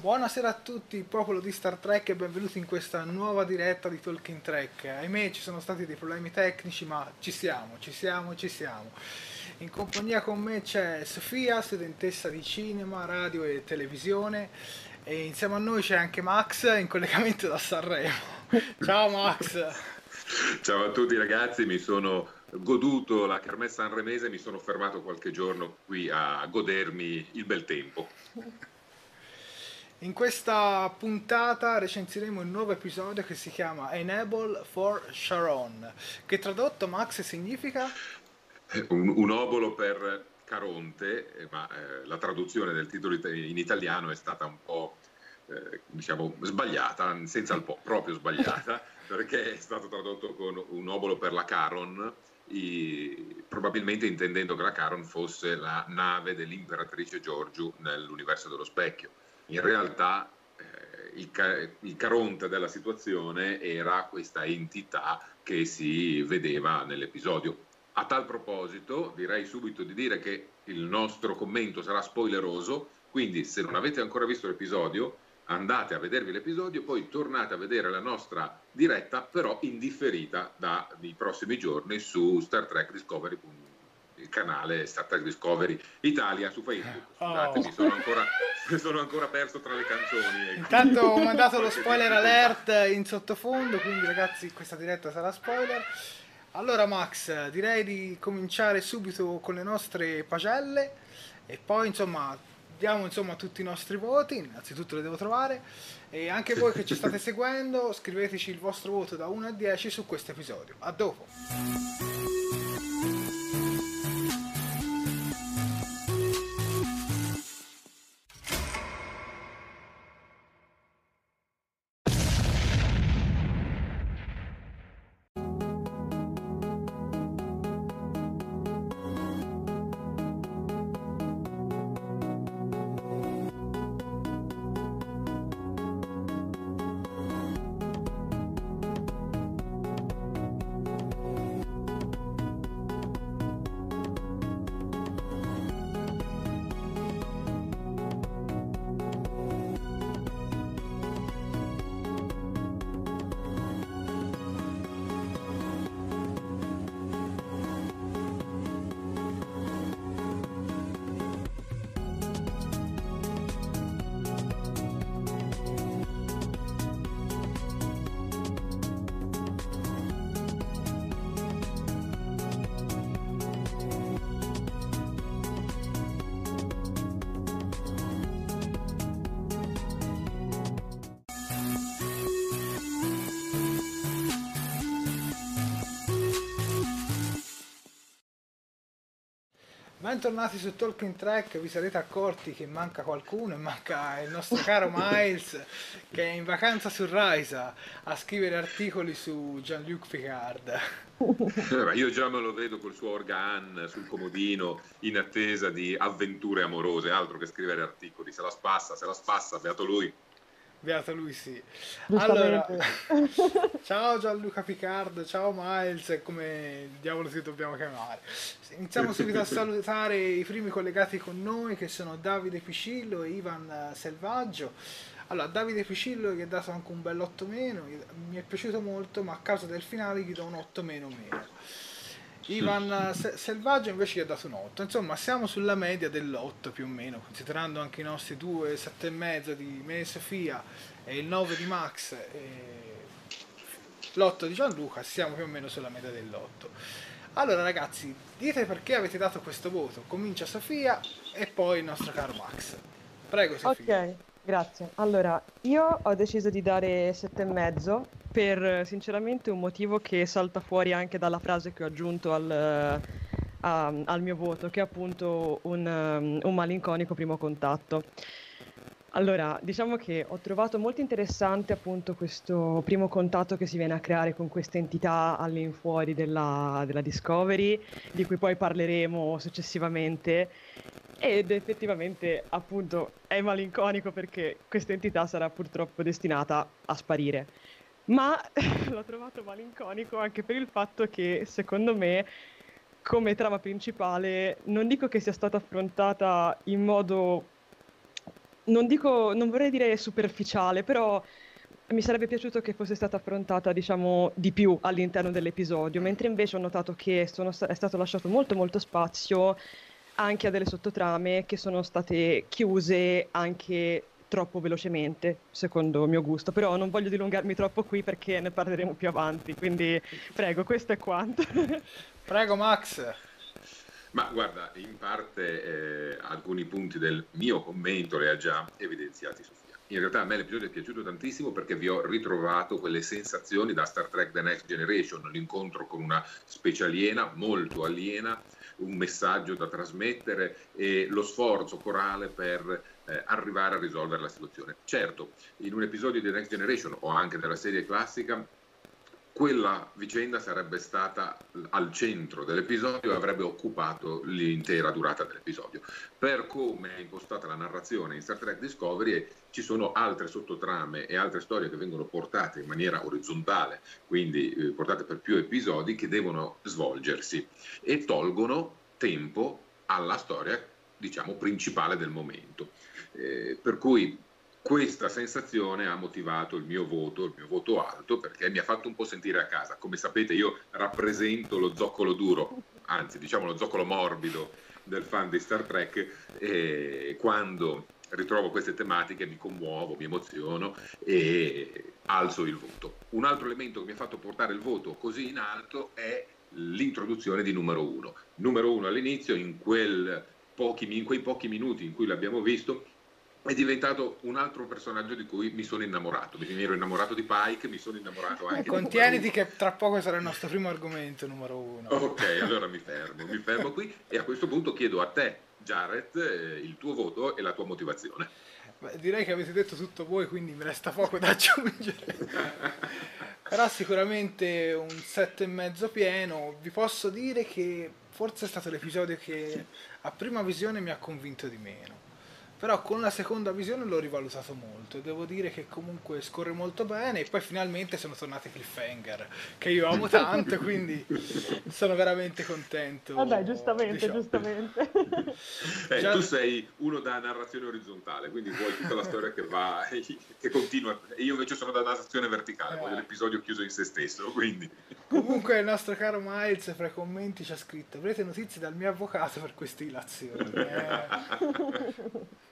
Buonasera a tutti, popolo di Star Trek e benvenuti in questa nuova diretta di Talking Trek. Ahimè ci sono stati dei problemi tecnici ma ci siamo, ci siamo, ci siamo. In compagnia con me c'è Sofia, studentessa di cinema, radio e televisione e insieme a noi c'è anche Max in collegamento da Sanremo. Ciao Max! Ciao a tutti ragazzi, mi sono goduto la Carmessa sanremese e mi sono fermato qualche giorno qui a godermi il bel tempo. In questa puntata recensiremo un nuovo episodio che si chiama Enable for Sharon, che tradotto Max significa? Un, un obolo per Caronte, eh, ma eh, la traduzione del titolo in italiano è stata un po' eh, diciamo sbagliata, senza il po', proprio sbagliata, perché è stato tradotto con un obolo per la Caron, i, probabilmente intendendo che la Caron fosse la nave dell'imperatrice Giorgio nell'universo dello specchio in realtà eh, il, il, caronte della situazione era questa entità che si vedeva nell'episodio. A tal proposito direi subito di dire che il nostro commento sarà spoileroso, quindi se non avete ancora visto l'episodio andate a vedervi l'episodio, poi tornate a vedere la nostra diretta, però indifferita dai prossimi giorni su Star Trek Discovery.com il canale Star Trek Discovery Italia su Facebook. Scusate, oh. mi sono ancora, sono ancora, perso tra le canzoni. Ecco. Intanto ho mandato lo spoiler alert in sottofondo, quindi ragazzi questa diretta sarà spoiler. Allora Max, direi di cominciare subito con le nostre pagelle e poi insomma diamo insomma tutti i nostri voti, innanzitutto le devo trovare e anche voi che ci state seguendo scriveteci il vostro voto da 1 a 10 su questo episodio. A dopo! Bentornati su Talking Track, vi sarete accorti che manca qualcuno e manca il nostro caro Miles che è in vacanza su Raisa a scrivere articoli su Jean-Luc Picard. Io già me lo vedo col suo organ sul comodino in attesa di avventure amorose, altro che scrivere articoli, se la spassa, se la spassa, beato lui. Beato lui sì. Allora, ciao Gianluca Picard, ciao Miles, come diavolo ti dobbiamo chiamare. Iniziamo subito a salutare i primi collegati con noi che sono Davide Piscillo e Ivan Selvaggio. Allora, Davide Piscillo gli ha dato anche un bel 8 meno, mi è piaciuto molto, ma a causa del finale gli do un 8 meno meno. Ivan Selvaggio invece gli ha dato un 8. Insomma, siamo sulla media dell'8 più o meno, considerando anche i nostri 2, 7,5 di me e Sofia e il 9 di Max e l'8 di Gianluca, siamo più o meno sulla media dell'8. Allora ragazzi, dite perché avete dato questo voto. Comincia Sofia e poi il nostro caro Max. Prego Sofia. Ok, grazie. Allora, io ho deciso di dare 7,5 per sinceramente un motivo che salta fuori anche dalla frase che ho aggiunto al, a, al mio voto, che è appunto un, um, un malinconico primo contatto. Allora, diciamo che ho trovato molto interessante appunto questo primo contatto che si viene a creare con questa entità all'infuori della, della Discovery, di cui poi parleremo successivamente. Ed effettivamente appunto è malinconico perché questa entità sarà purtroppo destinata a sparire ma l'ho trovato malinconico anche per il fatto che secondo me come trama principale non dico che sia stata affrontata in modo non dico non vorrei dire superficiale però mi sarebbe piaciuto che fosse stata affrontata diciamo di più all'interno dell'episodio mentre invece ho notato che sono, è stato lasciato molto molto spazio anche a delle sottotrame che sono state chiuse anche troppo velocemente, secondo il mio gusto, però non voglio dilungarmi troppo qui perché ne parleremo più avanti, quindi prego, questo è quanto. prego Max. Ma guarda, in parte eh, alcuni punti del mio commento li ha già evidenziati Sofia. In realtà a me l'episodio è piaciuto tantissimo perché vi ho ritrovato quelle sensazioni da Star Trek The Next Generation, l'incontro con una specie aliena, molto aliena, un messaggio da trasmettere e lo sforzo corale per eh, arrivare a risolvere la situazione. Certo, in un episodio di Next Generation o anche della serie classica, quella vicenda sarebbe stata al centro dell'episodio e avrebbe occupato l'intera durata dell'episodio. Per come è impostata la narrazione in Star Trek Discovery ci sono altre sottotrame e altre storie che vengono portate in maniera orizzontale, quindi eh, portate per più episodi che devono svolgersi e tolgono tempo alla storia, diciamo, principale del momento. Eh, per cui questa sensazione ha motivato il mio voto, il mio voto alto, perché mi ha fatto un po' sentire a casa. Come sapete io rappresento lo zoccolo duro, anzi diciamo lo zoccolo morbido del fan di Star Trek e quando ritrovo queste tematiche mi commuovo, mi emoziono e alzo il voto. Un altro elemento che mi ha fatto portare il voto così in alto è l'introduzione di numero uno. Numero uno all'inizio, in, pochi, in quei pochi minuti in cui l'abbiamo visto, è diventato un altro personaggio di cui mi sono innamorato. Mi ero innamorato di Pike, mi sono innamorato anche eh, Contieniti che tra poco sarà il nostro primo argomento numero uno. Ok, allora mi fermo, mi fermo qui e a questo punto chiedo a te, Jared, eh, il tuo voto e la tua motivazione. Beh, direi che avete detto tutto voi, quindi mi resta poco da aggiungere. Però sicuramente un e mezzo pieno. Vi posso dire che forse è stato l'episodio che a prima visione mi ha convinto di meno però con la seconda visione l'ho rivalutato molto e devo dire che comunque scorre molto bene e poi finalmente sono tornati Cliffhanger che io amo tanto quindi sono veramente contento vabbè giustamente diciamo. giustamente eh, Già... tu sei uno da narrazione orizzontale quindi vuoi tutta la storia che va che continua io invece sono da narrazione verticale eh. voglio l'episodio chiuso in se stesso quindi comunque il nostro caro Miles fra i commenti ci ha scritto avrete notizie dal mio avvocato per queste illazioni eh.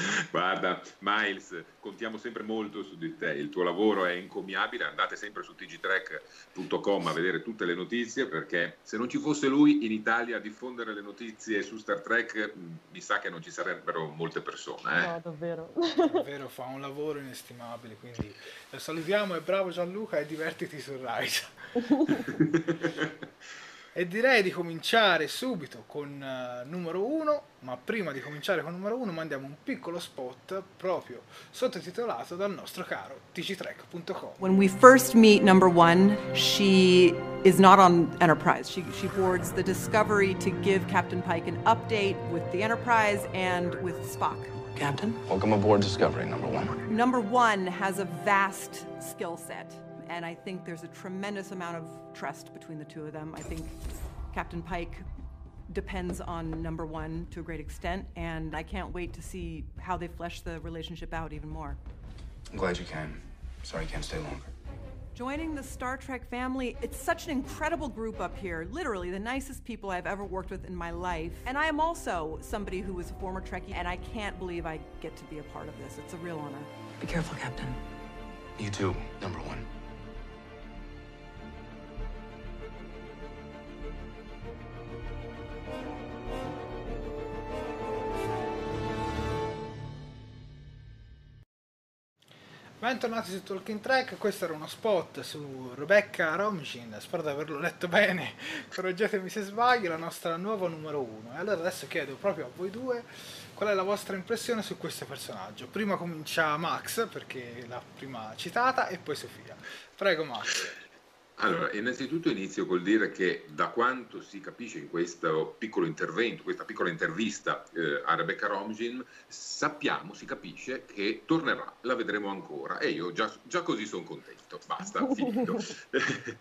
Guarda, Miles, contiamo sempre molto su di te, il tuo lavoro è incommiabile, andate sempre su tgtrack.com a vedere tutte le notizie perché se non ci fosse lui in Italia a diffondere le notizie su Star Trek mm, mi sa che non ci sarebbero molte persone. Eh? No, davvero. davvero fa un lavoro inestimabile, quindi lo salutiamo e bravo Gianluca e divertiti su Rise. E direi di cominciare subito con uh, numero uno, ma prima di cominciare con numero uno mandiamo un piccolo spot proprio sottotitolato dal nostro caro tctrek.com. When we first meet number one, she is not on Enterprise. She, she boards the Discovery to give Captain Pike an update with the Enterprise and with Spock. Captain, welcome aboard Discovery, number one. Number one has a vast skill set and I think there's a tremendous amount of trust between the two of them. I think Captain Pike depends on number one to a great extent, and I can't wait to see how they flesh the relationship out even more. I'm glad you came. Sorry you can't stay longer. Joining the Star Trek family, it's such an incredible group up here. Literally, the nicest people I've ever worked with in my life. And I am also somebody who was a former Trekkie, and I can't believe I get to be a part of this. It's a real honor. Be careful, Captain. You too, number one. Bentornati su Talking Track, questo era uno spot su Rebecca Romijn, spero di averlo letto bene, correggetemi se sbaglio, la nostra nuova numero uno. E allora adesso chiedo proprio a voi due qual è la vostra impressione su questo personaggio. Prima comincia Max, perché la prima citata, e poi Sofia. Prego Max. Allora, innanzitutto inizio col dire che da quanto si capisce in questo piccolo intervento, questa piccola intervista eh, a Rebecca Romijn, sappiamo, si capisce che tornerà, la vedremo ancora e io già, già così sono contento, basta, finito. Eh,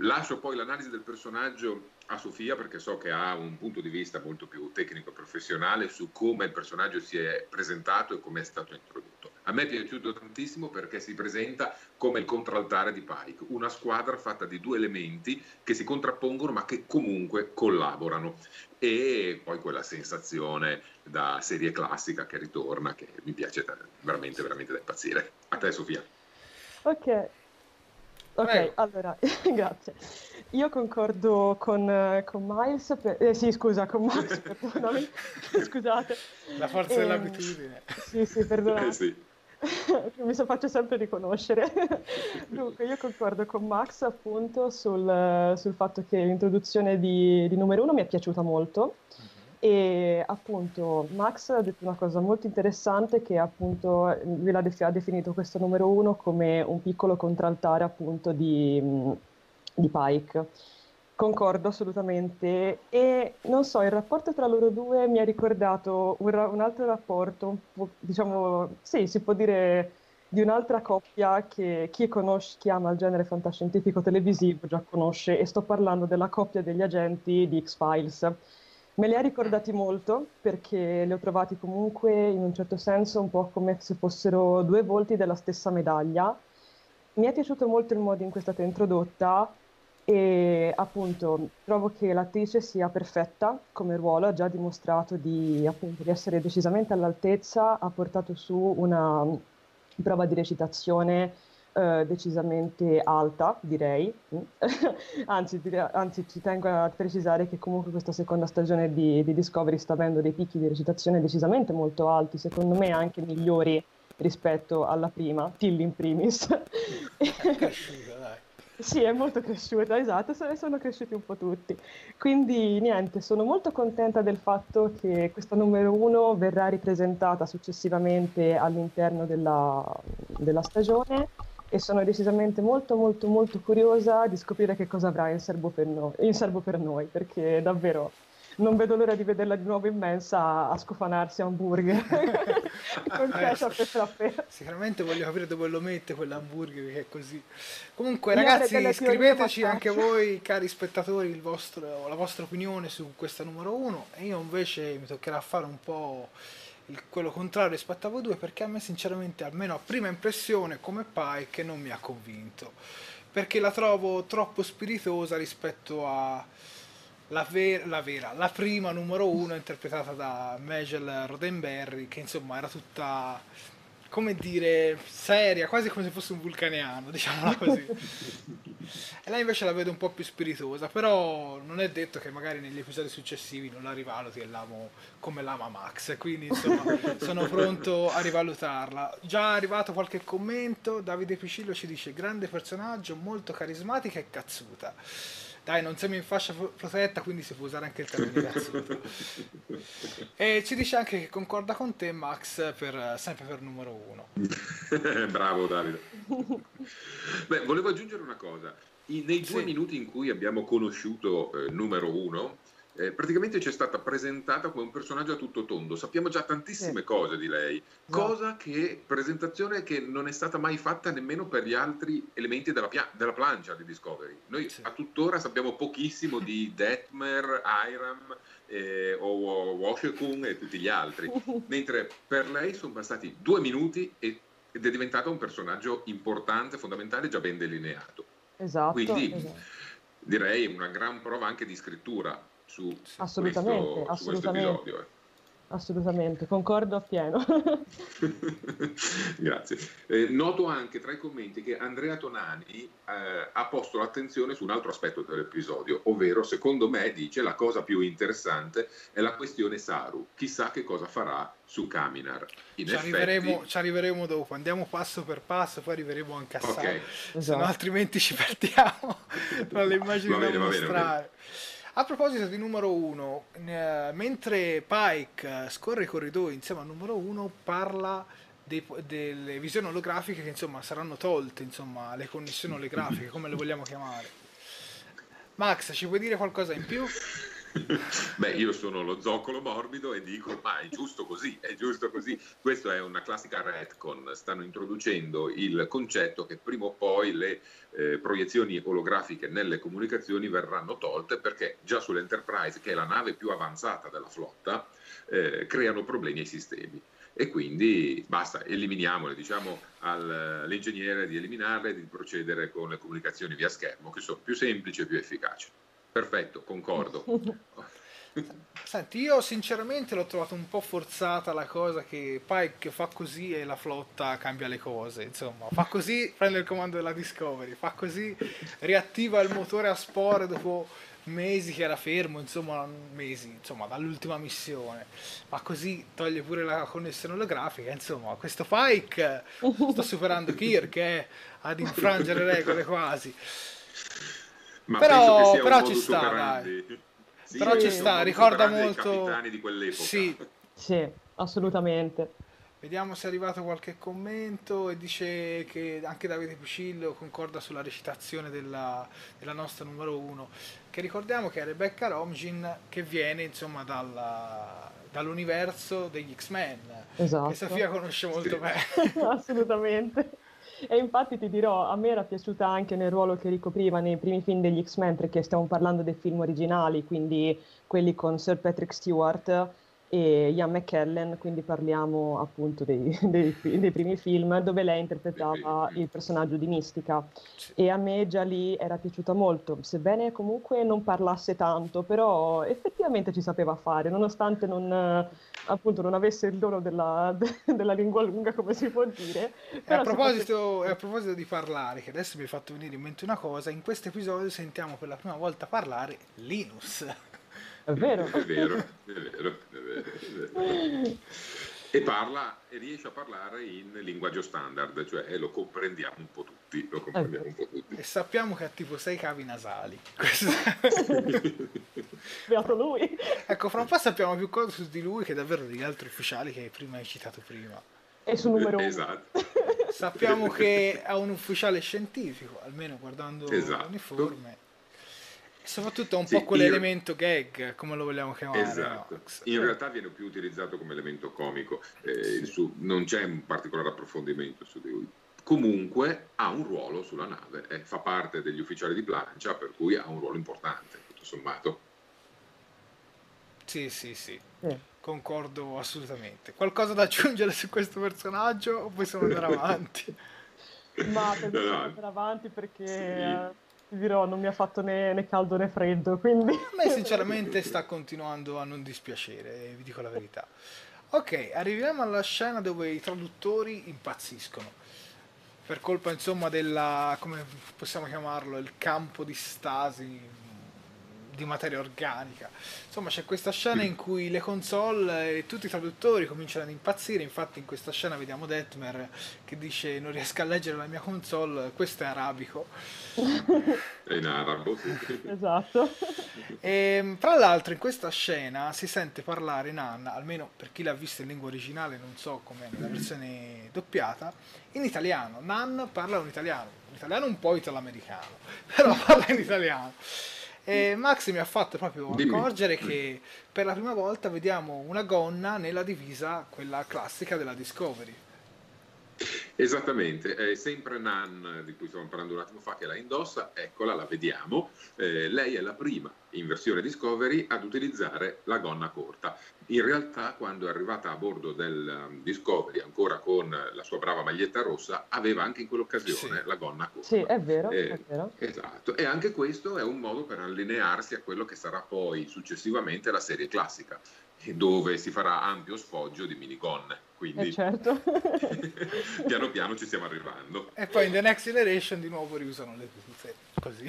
lascio poi l'analisi del personaggio a Sofia perché so che ha un punto di vista molto più tecnico e professionale su come il personaggio si è presentato e come è stato introdotto. A me è piaciuto tantissimo perché si presenta come il contraltare di Pike, una squadra fatta di due elementi che si contrappongono ma che comunque collaborano e poi quella sensazione da serie classica che ritorna che mi piace veramente veramente da impazzire. A te Sofia. Ok, Ok, Prego. allora, grazie. Io concordo con, con Miles, per, eh, sì scusa, con Max, perdonami, scusate. La forza e, dell'abitudine. Sì, sì, perdonate. Eh, sì. Mi so, faccio sempre riconoscere. Dunque, io concordo con Max appunto sul, sul fatto che l'introduzione di, di numero uno mi è piaciuta molto. E appunto Max ha detto una cosa molto interessante che appunto lui ha definito questo numero uno come un piccolo contraltare appunto di, di Pike. Concordo assolutamente e non so, il rapporto tra loro due mi ha ricordato un, ra- un altro rapporto, diciamo, sì, si può dire di un'altra coppia che chi, conosce, chi ama il genere fantascientifico televisivo già conosce e sto parlando della coppia degli agenti di X-Files Me li ha ricordati molto perché li ho trovati comunque in un certo senso un po' come se fossero due volti della stessa medaglia. Mi è piaciuto molto il modo in cui è stata introdotta e appunto trovo che l'attrice sia perfetta come ruolo, ha già dimostrato di, appunto, di essere decisamente all'altezza, ha portato su una prova di recitazione eh, decisamente alta, direi. anzi, dire, anzi, ci tengo a precisare che comunque questa seconda stagione di, di, Discovery sta avendo dei picchi di recitazione decisamente molto alti, secondo me anche migliori rispetto alla prima, Tilly in primis. cresciuta, dai. Sì, è molto cresciuta, esatto, sono cresciuti un po' tutti. Quindi niente, sono molto contenta del fatto che questa numero uno verrà ripresentata successivamente all'interno della, della stagione e sono decisamente molto molto molto curiosa di scoprire che cosa avrà in serbo per noi, in serbo per noi perché davvero non vedo l'ora di vederla di nuovo immensa a scofanarsi hamburger con ketchup e frappè. Sicuramente voglio capire dove lo mette quell'hamburger che è così. Comunque ragazzi scriveteci anche voi cari spettatori vostro, la vostra opinione su questa numero uno. E io invece mi toccherà fare un po' il, quello contrario rispetto a voi due perché a me sinceramente almeno a prima impressione come Pike non mi ha convinto. Perché la trovo troppo spiritosa rispetto a la, ver- la vera, la prima numero uno interpretata da Majel Roddenberry che insomma era tutta come dire, seria, quasi come se fosse un vulcaniano, diciamola così. e lei invece la vedo un po' più spiritosa, però non è detto che magari negli episodi successivi non la rivaluti e l'amo come l'ama Max, quindi insomma sono pronto a rivalutarla. Già è arrivato qualche commento, Davide Picillo ci dice grande personaggio, molto carismatica e cazzuta. Dai, non siamo in fascia protetta, quindi si può usare anche il termine cazzuto. e ci dice anche che concorda con te, Max, per, sempre per numero uno. Bravo Davide. Beh, volevo aggiungere una cosa. I, nei due Sì. minuti in cui abbiamo conosciuto eh, numero uno, eh, praticamente ci è stata presentata come un personaggio a tutto tondo. Sappiamo già tantissime Sì. cose di lei, cosa che presentazione che non è stata mai fatta nemmeno per gli altri elementi della, pia- della plancia di Discovery. Noi Sì. a tuttora sappiamo pochissimo di Detmer, Hiram eh, o, Washington e tutti gli altri, mentre per lei sono bastati due minuti e- ed è diventato un personaggio importante, fondamentale, già ben delineato. Esatto. Quindi esatto. direi una gran prova anche di scrittura su, Assolutamente, questo, su questo assolutamente. episodio. eh. Assolutamente, concordo appieno. Grazie. Eh, noto anche tra i commenti che Andrea Tonani eh, ha posto l'attenzione su un altro aspetto dell'episodio, ovvero, secondo me, dice la cosa più interessante è la questione Saru. Chissà che cosa farà su Kaminar. In Ci effetti, arriveremo, ci arriveremo dopo, andiamo passo per passo, poi arriveremo anche a Ok. Saru, se no Esatto. altrimenti ci perdiamo tra le immagini Va da bene, mostrare. A proposito di numero uno, eh, mentre Pike eh, scorre i corridoi insieme al numero uno, parla dei- delle visioni olografiche che insomma saranno tolte, insomma, le connessioni olografiche, come le vogliamo chiamare. Max, ci puoi dire qualcosa in più? Beh, io sono lo zoccolo morbido e dico, ma è giusto così, è giusto così. Questa è una classica retcon, stanno introducendo il concetto che prima o poi le eh, proiezioni olografiche nelle comunicazioni verranno tolte perché già sull'Enterprise, che è la nave più avanzata della flotta, eh, creano problemi ai sistemi. E quindi basta, eliminiamole, diciamo al- all'ingegnere di eliminarle e di procedere con le comunicazioni via schermo, che sono più semplici e più efficaci. Perfetto, concordo. Senti, io sinceramente l'ho trovato un po' forzata la cosa che Pike fa così e la flotta cambia le cose, insomma, fa così, prende il comando della Discovery, fa così, riattiva il motore a spore dopo mesi che era fermo, insomma, mesi, insomma, dall'ultima missione, ma così toglie pure la connessione olografica, insomma, questo Pike sta superando Kirk eh, ad infrangere regole quasi. Ma Però- penso che sia però un ci sta. Sì, Però ci sta, ricorda molto- capitani di quell'epoca. Sì, Sì, assolutamente. Vediamo se è arrivato qualche commento e dice che anche Davide Pucillo concorda sulla recitazione della, della nostra numero uno, che ricordiamo che è Rebecca Romijn che viene insomma dalla- dall'universo degli X-Men, Esatto. che Sofia conosce molto Sì. bene. Assolutamente. E infatti ti dirò, a me era piaciuta anche nel ruolo che ricopriva nei primi film degli X-Men, perché stiamo parlando dei film originali, quindi quelli con Sir Patrick Stewart e Ian McKellen, quindi parliamo appunto dei, dei dei primi film dove lei interpretava il personaggio di Mistica. E a me già lì era piaciuta molto, sebbene comunque non parlasse tanto, però effettivamente ci sapeva fare, nonostante non, eh, appunto, non avesse il dono della, della lingua lunga, come si può dire. E a, però si proposito, e a proposito di parlare, che adesso mi hai fatto venire in mente una cosa, in questo episodio sentiamo per la prima volta parlare Linus. È vero. È vero, è vero, è vero, è vero. E parla e riesce a parlare in linguaggio standard, cioè lo comprendiamo un po' tutti, lo comprendiamo un po' tutti. E sappiamo che ha tipo 6 cavi nasali. Beato lui. ecco, fra un po' sappiamo più cose su di lui che davvero degli altri ufficiali che prima hai citato prima. E su numero uno. Esatto. Sappiamo che è un ufficiale scientifico, almeno guardando Esatto. l'uniforme. Soprattutto ha un Sì, po' io- quell'elemento gag, come lo vogliamo chiamare. Esatto. In realtà viene più utilizzato come elemento comico, eh, su- non c'è un particolare approfondimento su di lui. Comunque ha un ruolo sulla nave, eh, fa parte degli ufficiali di plancia, per cui ha un ruolo importante, tutto sommato. Sì, sì, sì. Sì. Concordo assolutamente. Qualcosa da aggiungere su questo personaggio o possiamo andare avanti? Ma per me No, no. per avanti perché Sì. Eh, ti dirò, non mi ha fatto né, né caldo né freddo, quindi... A me sinceramente sta continuando a non dispiacere, vi dico la verità. Ok, arriviamo alla scena dove i traduttori impazziscono. Per colpa insomma della, come possiamo chiamarlo, il campo di stasi di materia organica. Insomma, c'è questa scena in cui le console e tutti i traduttori cominciano ad impazzire. Infatti, in questa scena vediamo Detmer che dice: Non riesco a leggere la mia console, questo è arabico. È in arabo, sì. Esatto. E, Ehm, tra l'altro, in questa scena si sente parlare Nan, almeno per chi l'ha vista in lingua originale, non so com'è nella versione doppiata, in italiano. Nan parla un italiano, un italiano un po' italo-americano, però parla in italiano. E Max mi ha fatto proprio accorgere che per la prima volta vediamo una gonna nella divisa, quella classica della Discovery. Esattamente, è sempre Nan di cui stavamo parlando un attimo fa che la indossa, eccola, la vediamo. Eh, lei è la prima in versione Discovery ad utilizzare la gonna corta. In realtà, quando è arrivata a bordo del um, Discovery, ancora con la sua brava maglietta rossa, aveva anche in quell'occasione Sì. la gonna corta. Sì, è vero, Eh, è vero. Esatto, e anche questo è un modo per allinearsi a quello che sarà poi successivamente la serie classica, dove si farà ampio sfoggio di minigonne. Quindi Eh certo. piano piano ci stiamo arrivando. E poi in The Next Generation di nuovo riusano le pinze, così.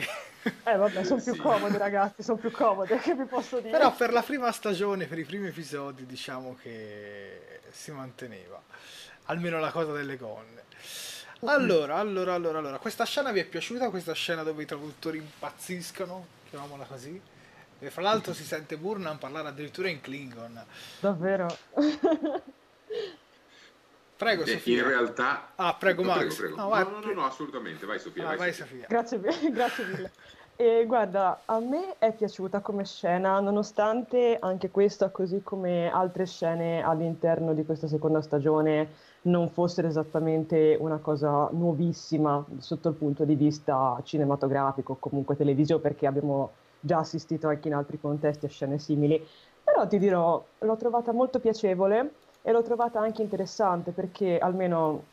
Eh vabbè, sono più Sì. comode ragazzi, sono più comode, che vi posso dire? Però per la prima stagione, per i primi episodi, diciamo che si manteneva. Almeno la cosa delle gonne. Allora, allora, allora, allora, questa scena vi è piaciuta? Questa scena dove i traduttori impazziscono, chiamiamola così? E fra l'altro si sente Burnham parlare addirittura in Klingon. Davvero. Prego, Eh, Sofia. in realtà... Ah, prego, No, Max. prego, prego. No, No, vai- no, no, no, assolutamente, vai Sofia. Ah, vai, vai, Sofia. Sofia. Grazie, grazie mille. E guarda, a me è piaciuta come scena, nonostante anche questa, così come altre scene all'interno di questa seconda stagione, non fossero esattamente una cosa nuovissima sotto il punto di vista cinematografico, o comunque televisivo, perché abbiamo già assistito anche in altri contesti a scene simili. Però ti dirò, l'ho trovata molto piacevole e l'ho trovata anche interessante perché almeno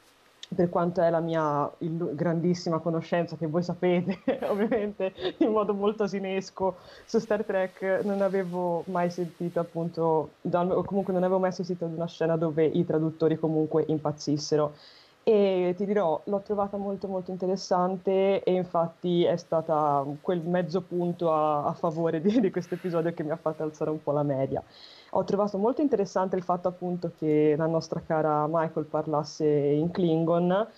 per quanto è la mia illu- grandissima conoscenza, che voi sapete ovviamente in modo molto asinesco su Star Trek, non avevo mai sentito appunto, dal- o comunque non avevo mai assistito ad una scena dove i traduttori comunque impazzissero. E ti dirò, l'ho trovata molto molto interessante e infatti è stata quel mezzo punto a, a favore di, di questo episodio che mi ha fatto alzare un po' la media. Ho trovato molto interessante il fatto appunto che la nostra cara Michael parlasse in Klingon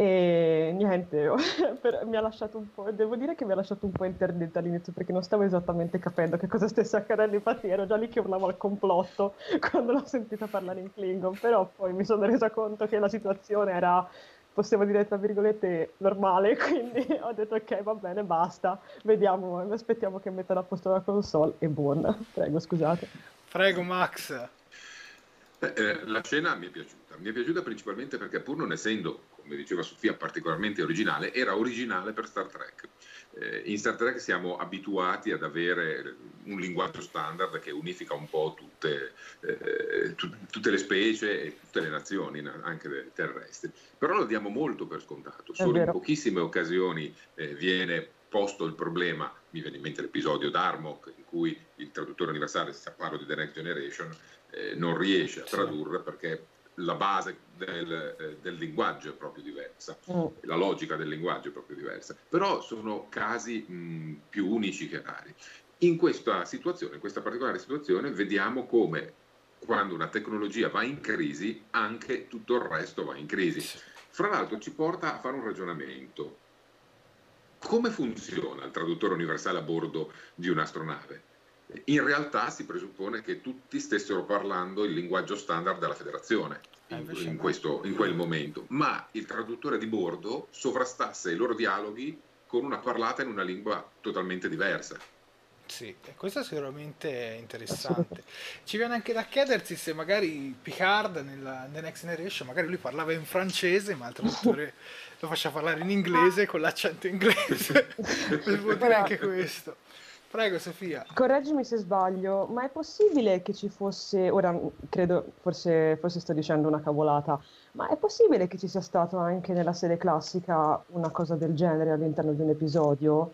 e niente, per- mi ha lasciato un po', devo dire che mi ha lasciato un po' interdetta all'inizio perché non stavo esattamente capendo che cosa stesse accadendo, infatti ero già lì che urlavo al complotto quando l'ho sentita parlare in Klingon, però poi mi sono resa conto che la situazione era, possiamo dire tra virgolette, normale, quindi ho detto ok va bene, basta, vediamo, aspettiamo che mettano a posto la console e buon, prego scusate. Prego, Max. Eh, eh, la scena mi è piaciuta, mi è piaciuta principalmente perché pur non essendo, come diceva Sofia, particolarmente originale, era originale per Star Trek. Eh, in Star Trek siamo abituati ad avere un linguaggio standard che unifica un po' tutte, eh, tu- tutte le specie e tutte le nazioni, na- anche terrestri, però lo diamo molto per scontato. Solo in pochissime occasioni eh, viene posto il problema, mi viene in mente l'episodio d'Armok in cui il traduttore universale, se parlo di The Next Generation, eh, non riesce a tradurre perché la base del, eh, del linguaggio è proprio diversa, Mm. la logica del linguaggio è proprio diversa, però sono casi mh, più unici che rari. In questa situazione, in questa particolare situazione, vediamo come quando una tecnologia va in crisi, anche tutto il resto va in crisi. Fra l'altro ci porta a fare un ragionamento. Come funziona il traduttore universale a bordo di un'astronave? In realtà si presuppone che tutti stessero parlando il linguaggio standard della federazione Eh, in, in questo- in quel momento, ma il traduttore di bordo sovrastasse i loro dialoghi con una parlata in una lingua totalmente diversa. Sì, e questo sicuramente è interessante. Ci viene anche da chiedersi se magari Picard nella The Next Generation, magari lui parlava in francese, ma il traduttore lo faceva parlare in inglese con l'accento inglese. Può dire anche questo. Prego, Sofia. Correggimi se sbaglio, ma è possibile che ci fosse, ora credo, forse, forse sto dicendo una cavolata, ma è possibile che ci sia stato anche nella serie classica una cosa del genere all'interno di un episodio?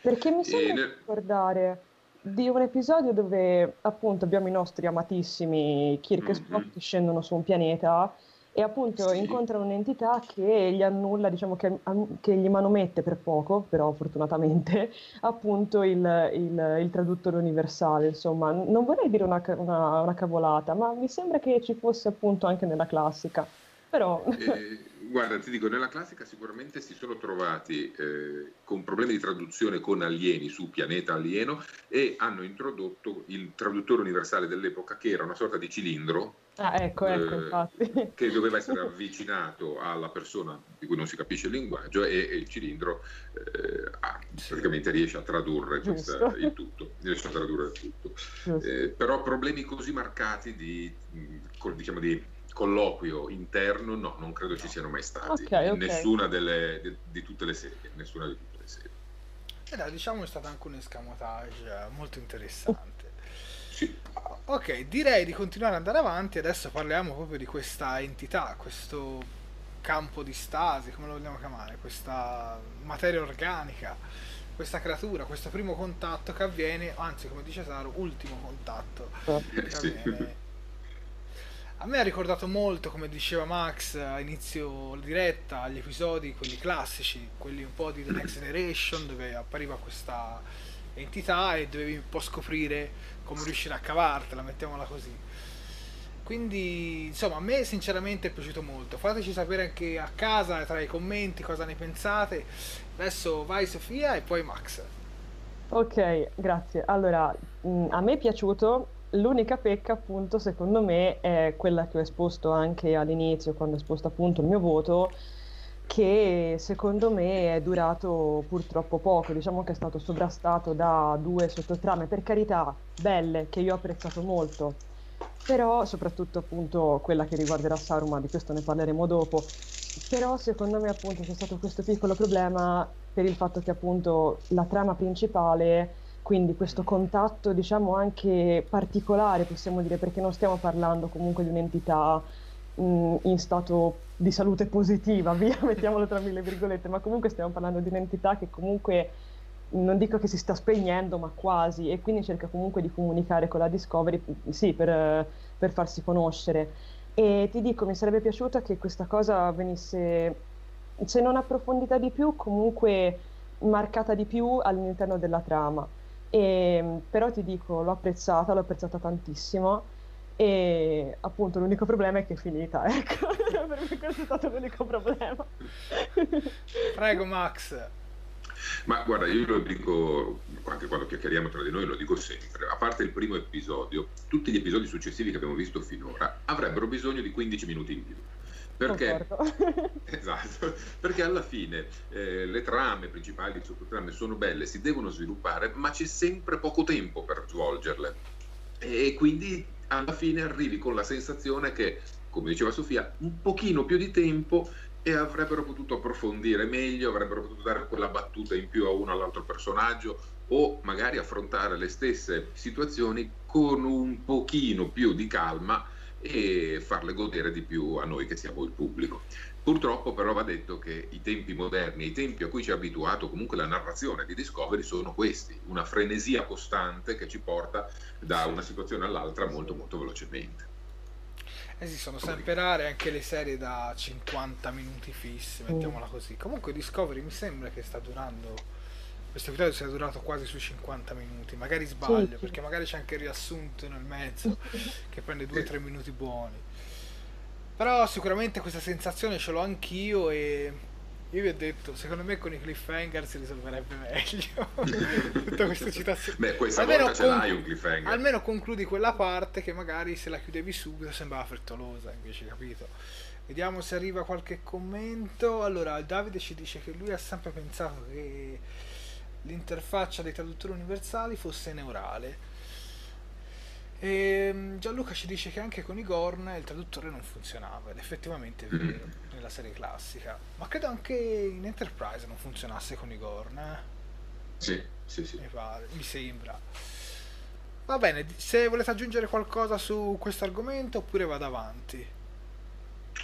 Perché mi sembra di ricordare di un episodio dove appunto abbiamo i nostri amatissimi Kirk e Spock Mhm. che scendono su un pianeta e appunto sì. incontrano un'entità che gli annulla, diciamo che, che, gli manomette per poco, però fortunatamente, appunto il, il, il traduttore universale, insomma, non vorrei dire una, una, una, cavolata, ma mi sembra che ci fosse appunto anche nella classica, però... Eh, guarda, ti dico, nella classica sicuramente si sono trovati eh, con problemi di traduzione con alieni su pianeta alieno e hanno introdotto il traduttore universale dell'epoca che era una sorta di cilindro Ah, ecco, ecco, eh, che doveva essere avvicinato alla persona di cui non si capisce il linguaggio e, e il cilindro eh, ah, praticamente riesce a tradurre questa, il tutto, riesce a tradurre il tutto. Eh, però problemi così marcati di, diciamo, di colloquio interno no, non credo ci siano mai stati okay, in okay. nessuna delle, di, di, tutte le serie, nessuna di tutte le serie. Eh, dai, diciamo è stato anche un escamotage molto interessante. Ok, direi di continuare ad andare avanti. Adesso parliamo proprio di questa entità, questo campo di stasi, come lo vogliamo chiamare, questa materia organica, questa creatura, questo primo contatto che avviene, anzi, come dice Saro, ultimo contatto che avviene. A me ha ricordato molto, come diceva Max a inizio diretta, gli episodi, quelli classici, quelli un po' di The Next Generation, dove appariva questa entità e dovevi un po' scoprire come riuscire a cavartela, mettiamola così. Quindi, insomma, a me sinceramente è piaciuto molto. Fateci sapere anche a casa, tra i commenti, cosa ne pensate. Adesso vai Sofia e poi Max. Ok, grazie. Allora, mm, a me è piaciuto. L'unica pecca, appunto, secondo me, è quella che ho esposto anche all'inizio, quando ho esposto appunto il mio voto, che secondo me è durato purtroppo poco, diciamo che è stato sovrastato da due sottotrame, per carità, belle, che io ho apprezzato molto, però soprattutto appunto quella che riguarderà Saruman, di questo ne parleremo dopo, però secondo me appunto c'è stato questo piccolo problema per il fatto che appunto la trama principale, quindi questo contatto diciamo anche particolare possiamo dire, perché non stiamo parlando comunque di un'entità in stato di salute positiva, via, mettiamolo tra mille virgolette, ma comunque stiamo parlando di un'entità che comunque non dico che si sta spegnendo, ma quasi, e quindi cerca comunque di comunicare con la Discovery, sì, per, per farsi conoscere. E ti dico, mi sarebbe piaciuto che questa cosa venisse, se non approfondita di più, comunque marcata di più all'interno della trama. E, però ti dico, l'ho apprezzata, l'ho apprezzata tantissimo e appunto l'unico problema è che è finita, ecco, per me questo è stato l'unico problema. Prego Max. Ma guarda, io lo dico anche quando chiacchieriamo tra di noi, lo dico sempre, a parte il primo episodio, tutti gli episodi successivi che abbiamo visto finora avrebbero bisogno di 15 minuti in più. Perché, esatto, perché alla fine eh, le trame principali, le sottotrame sono belle, si devono sviluppare, ma c'è sempre poco tempo per svolgerle. E quindi alla fine arrivi con la sensazione che, come diceva Sofia, un pochino più di tempo e avrebbero potuto approfondire meglio, avrebbero potuto dare quella battuta in più a uno o all'altro personaggio o magari affrontare le stesse situazioni con un pochino più di calma e farle godere di più a noi che siamo il pubblico. Purtroppo però va detto che i tempi moderni, i tempi a cui ci ha abituato comunque la narrazione di Discovery sono questi, una frenesia costante che ci porta da una situazione all'altra molto molto velocemente. Eh sì, sono sempre rare anche le serie da 50 minuti fissi, mettiamola così. Comunque Discovery mi sembra che sta durando questo episodio sia durato quasi sui 50 minuti, magari sbaglio, perché magari c'è anche il riassunto nel mezzo che prende 2-3 minuti buoni. Però sicuramente questa sensazione ce l'ho anch'io e io vi ho detto, secondo me con i cliffhanger si risolverebbe meglio tutta questa citazione. Beh, questa almeno volta ce l'hai un cliffhanger. Almeno concludi quella parte che magari se la chiudevi subito sembrava frettolosa, invece, capito? Vediamo se arriva qualche commento. Allora, Davide ci dice che lui ha sempre pensato che l'interfaccia dei traduttori universali fosse neurale e ehm, Gianluca ci dice che anche con i Gorn il traduttore non funzionava ed effettivamente è vero mm. nella serie classica, ma credo anche in Enterprise non funzionasse con i Gorn. Eh? Sì, sì, sì. Mi, pare, mi sembra. Va bene, se volete aggiungere qualcosa su questo argomento oppure vado avanti.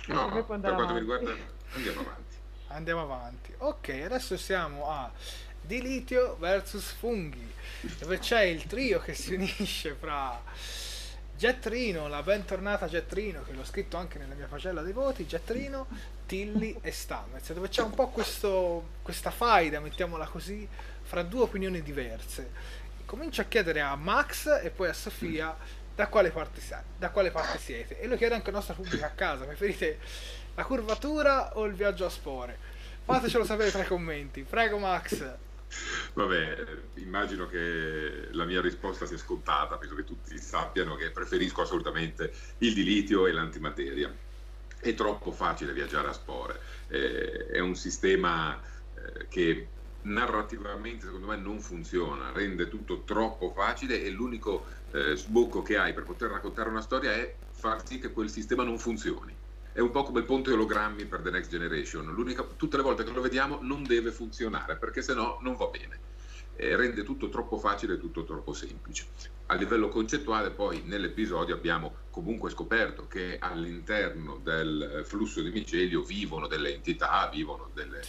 No, per quanto mi riguarda andiamo avanti. Andiamo avanti. Ok, adesso siamo a di litio versus funghi, dove c'è il trio che si unisce fra Gettrino, la bentornata Gettrino, che l'ho scritto anche nella mia pagella dei voti, Gettrino, Tilly e Stamez, dove c'è un po' questo, questa faida, mettiamola così, fra due opinioni diverse. Comincio a chiedere a Max e poi a Sofia da quale parte, da quale parte siete. E lo chiedo anche al nostro pubblico a casa, preferite la curvatura o il viaggio a spore? Fatecelo sapere tra i commenti. Prego Max. Vabbè, immagino che la mia risposta sia scontata, penso che tutti sappiano che preferisco assolutamente il dilitio e l'antimateria. È troppo facile viaggiare a spore, eh, è un sistema eh, che narrativamente secondo me non funziona, rende tutto troppo facile e l'unico eh, sbocco che hai per poter raccontare una storia è far sì che quel sistema non funzioni è un po' come il ponte ologrammi per The Next Generation. L'unica, tutte le volte che lo vediamo non deve funzionare perché sennò non va bene. Eh, rende tutto troppo facile e tutto troppo semplice. A livello concettuale, poi nell'episodio abbiamo comunque scoperto che all'interno del flusso di micelio vivono delle entità, vivono delle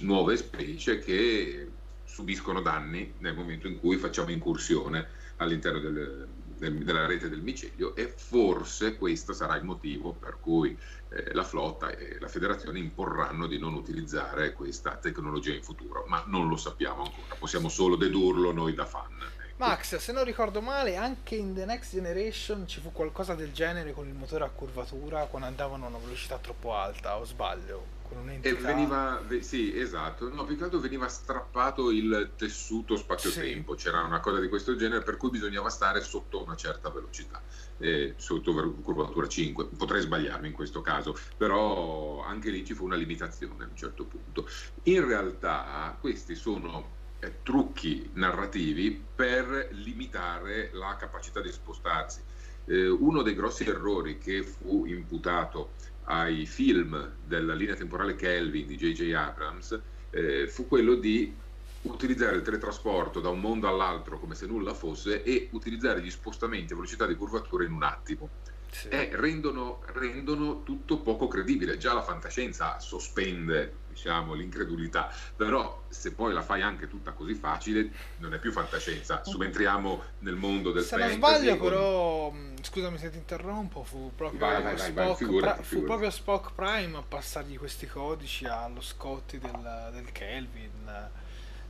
nuove specie che subiscono danni nel momento in cui facciamo incursione all'interno del, del, della rete del micelio e forse questo sarà il motivo per cui eh, la flotta e la federazione imporranno di non utilizzare questa tecnologia in futuro, ma non lo sappiamo ancora, possiamo solo dedurlo noi da fan. Max, se non ricordo male, anche in The Next Generation ci fu qualcosa del genere con il motore a curvatura quando andavano a una velocità troppo alta, o sbaglio? Con un'entità... E veniva, sì, esatto, no, più che altro veniva strappato il tessuto spazio-tempo, sì. c'era una cosa di questo genere per cui bisognava stare sotto una certa velocità, eh, sotto curvatura 5. Potrei sbagliarmi in questo caso, però anche lì ci fu una limitazione a un certo punto. In realtà questi sono eh, trucchi narrativi per limitare la capacità di spostarsi. Eh, uno dei grossi errori che fu imputato ai film della linea temporale Kelvin di J.J. Abrams eh, fu quello di utilizzare il teletrasporto da un mondo all'altro come se nulla fosse e utilizzare gli spostamenti a velocità di curvatura in un attimo sì. eh, rendono, rendono, tutto poco credibile. Già la fantascienza sospende diciamo, l'incredulità, però se poi la fai anche tutta così facile non è più fantascienza, subentriamo nel mondo del se fantasy. Se non sbaglio con... però, scusami se ti interrompo, fu proprio, vai, vai, Spock, vai, figurati, pra- fu proprio Spock Prime a passargli questi codici allo Scotti del, del Kelvin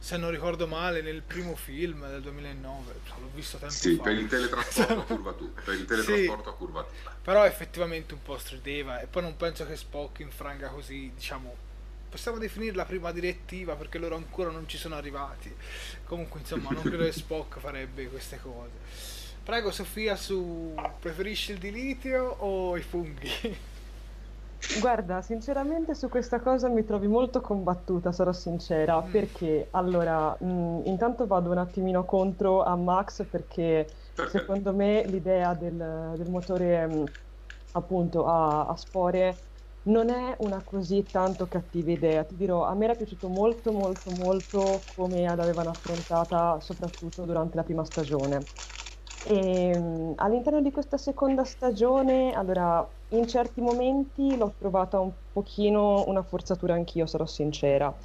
se non ricordo male, nel primo film del 2009. L'ho visto tempo sì, fa. per il teletrasporto a curvatura. Per il teletrasporto sì, a curvatura. Però effettivamente un po' strideva. E poi non penso che Spock infranga così, diciamo. Possiamo definire la prima direttiva perché loro ancora non ci sono arrivati. Comunque, insomma, non credo che Spock farebbe queste cose. Prego, Sofia, su preferisci il dilitio o i funghi? Guarda, sinceramente su questa cosa mi trovi molto combattuta, sarò sincera, mm. perché allora, mh, intanto vado un attimino contro a Max perché secondo me l'idea del, del motore mh, appunto a, a, spore non è una così tanto cattiva idea. Ti dirò, a me era piaciuto molto molto molto come l'avevano affrontata soprattutto durante la prima stagione. E mh, all'interno di questa seconda stagione, allora in certi momenti l'ho trovata un pochino una forzatura anch'io, sarò sincera.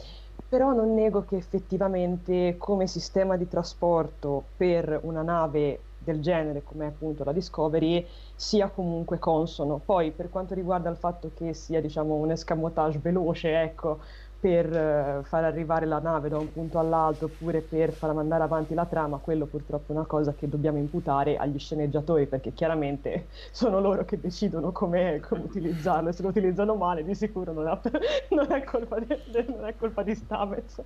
Però non nego che effettivamente come sistema di trasporto per una nave del genere come appunto la Discovery sia comunque consono. Poi per quanto riguarda il fatto che sia diciamo un escamotage veloce, ecco, per uh, far arrivare la nave da un punto all'altro oppure per far mandare avanti la trama, quello purtroppo è una cosa che dobbiamo imputare agli sceneggiatori perché chiaramente sono loro che decidono come, utilizzarlo e se lo utilizzano male di sicuro non, è, non è, colpa, di, non è colpa di Stamez.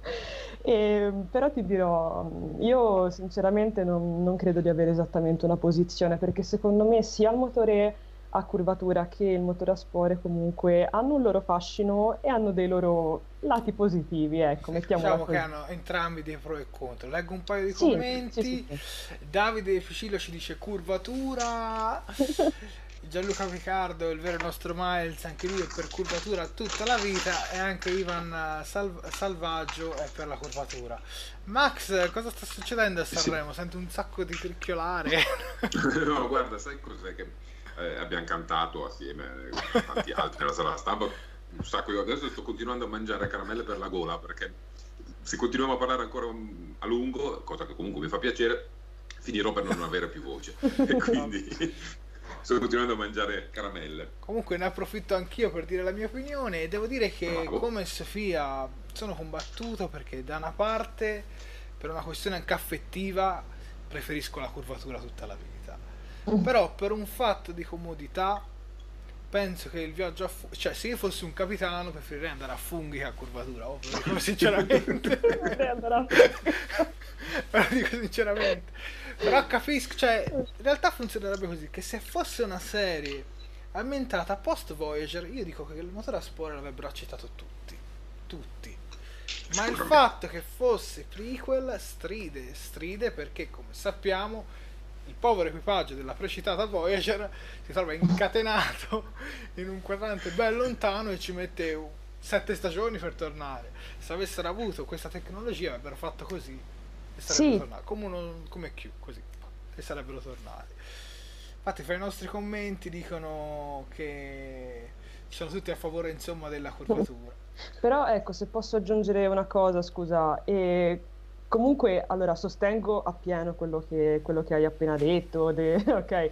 E, però ti dirò, io sinceramente non, non credo di avere esattamente una posizione perché secondo me sia il motore a curvatura che il motore a spore comunque hanno un loro fascino e hanno dei loro lati positivi, ecco, mettiamola diciamo così. che hanno entrambi dei pro e contro. Leggo un paio di sì, commenti. Sì, sì, Davide Ficillo ci dice curvatura. Gianluca Picardo, il vero nostro Miles, anche lui è per curvatura tutta la vita e anche Ivan Salv- Salvaggio è per la curvatura. Max, cosa sta succedendo a Sanremo? Sento un sacco di cricchiolare. no, guarda, sai cos'è che eh, abbiamo cantato assieme a tanti altri nella sala stampa un sacco di adesso sto continuando a mangiare caramelle per la gola perché se continuiamo a parlare ancora a lungo cosa che comunque mi fa piacere finirò per non avere più voce e quindi sto continuando a mangiare caramelle. Comunque ne approfitto anch'io per dire la mia opinione e devo dire che Bravo. come Sofia sono combattuto perché da una parte per una questione anche affettiva preferisco la curvatura tutta la vita. Però per un fatto di comodità penso che il viaggio a funghi, cioè se io fossi un capitano preferirei andare a funghi che a curvatura, ovvio, dico sinceramente. Però dico sinceramente. Però capisco, cioè, in realtà funzionerebbe così, che se fosse una serie ambientata post Voyager, io dico che il motore a spore l'avrebbero accettato tutti. Tutti. Ma il fatto che fosse prequel stride, stride perché come sappiamo il povero equipaggio della precitata Voyager si trova incatenato in un quadrante ben lontano e ci mette sette stagioni per tornare. Se avessero avuto questa tecnologia avrebbero fatto così e sarebbero Sì. tornati come, uno, come Q, così e sarebbero tornati. Infatti fra i nostri commenti dicono che sono tutti a favore insomma della curvatura. Però ecco, se posso aggiungere una cosa, scusa, e comunque allora sostengo appieno quello che, quello che hai appena detto, de- ok,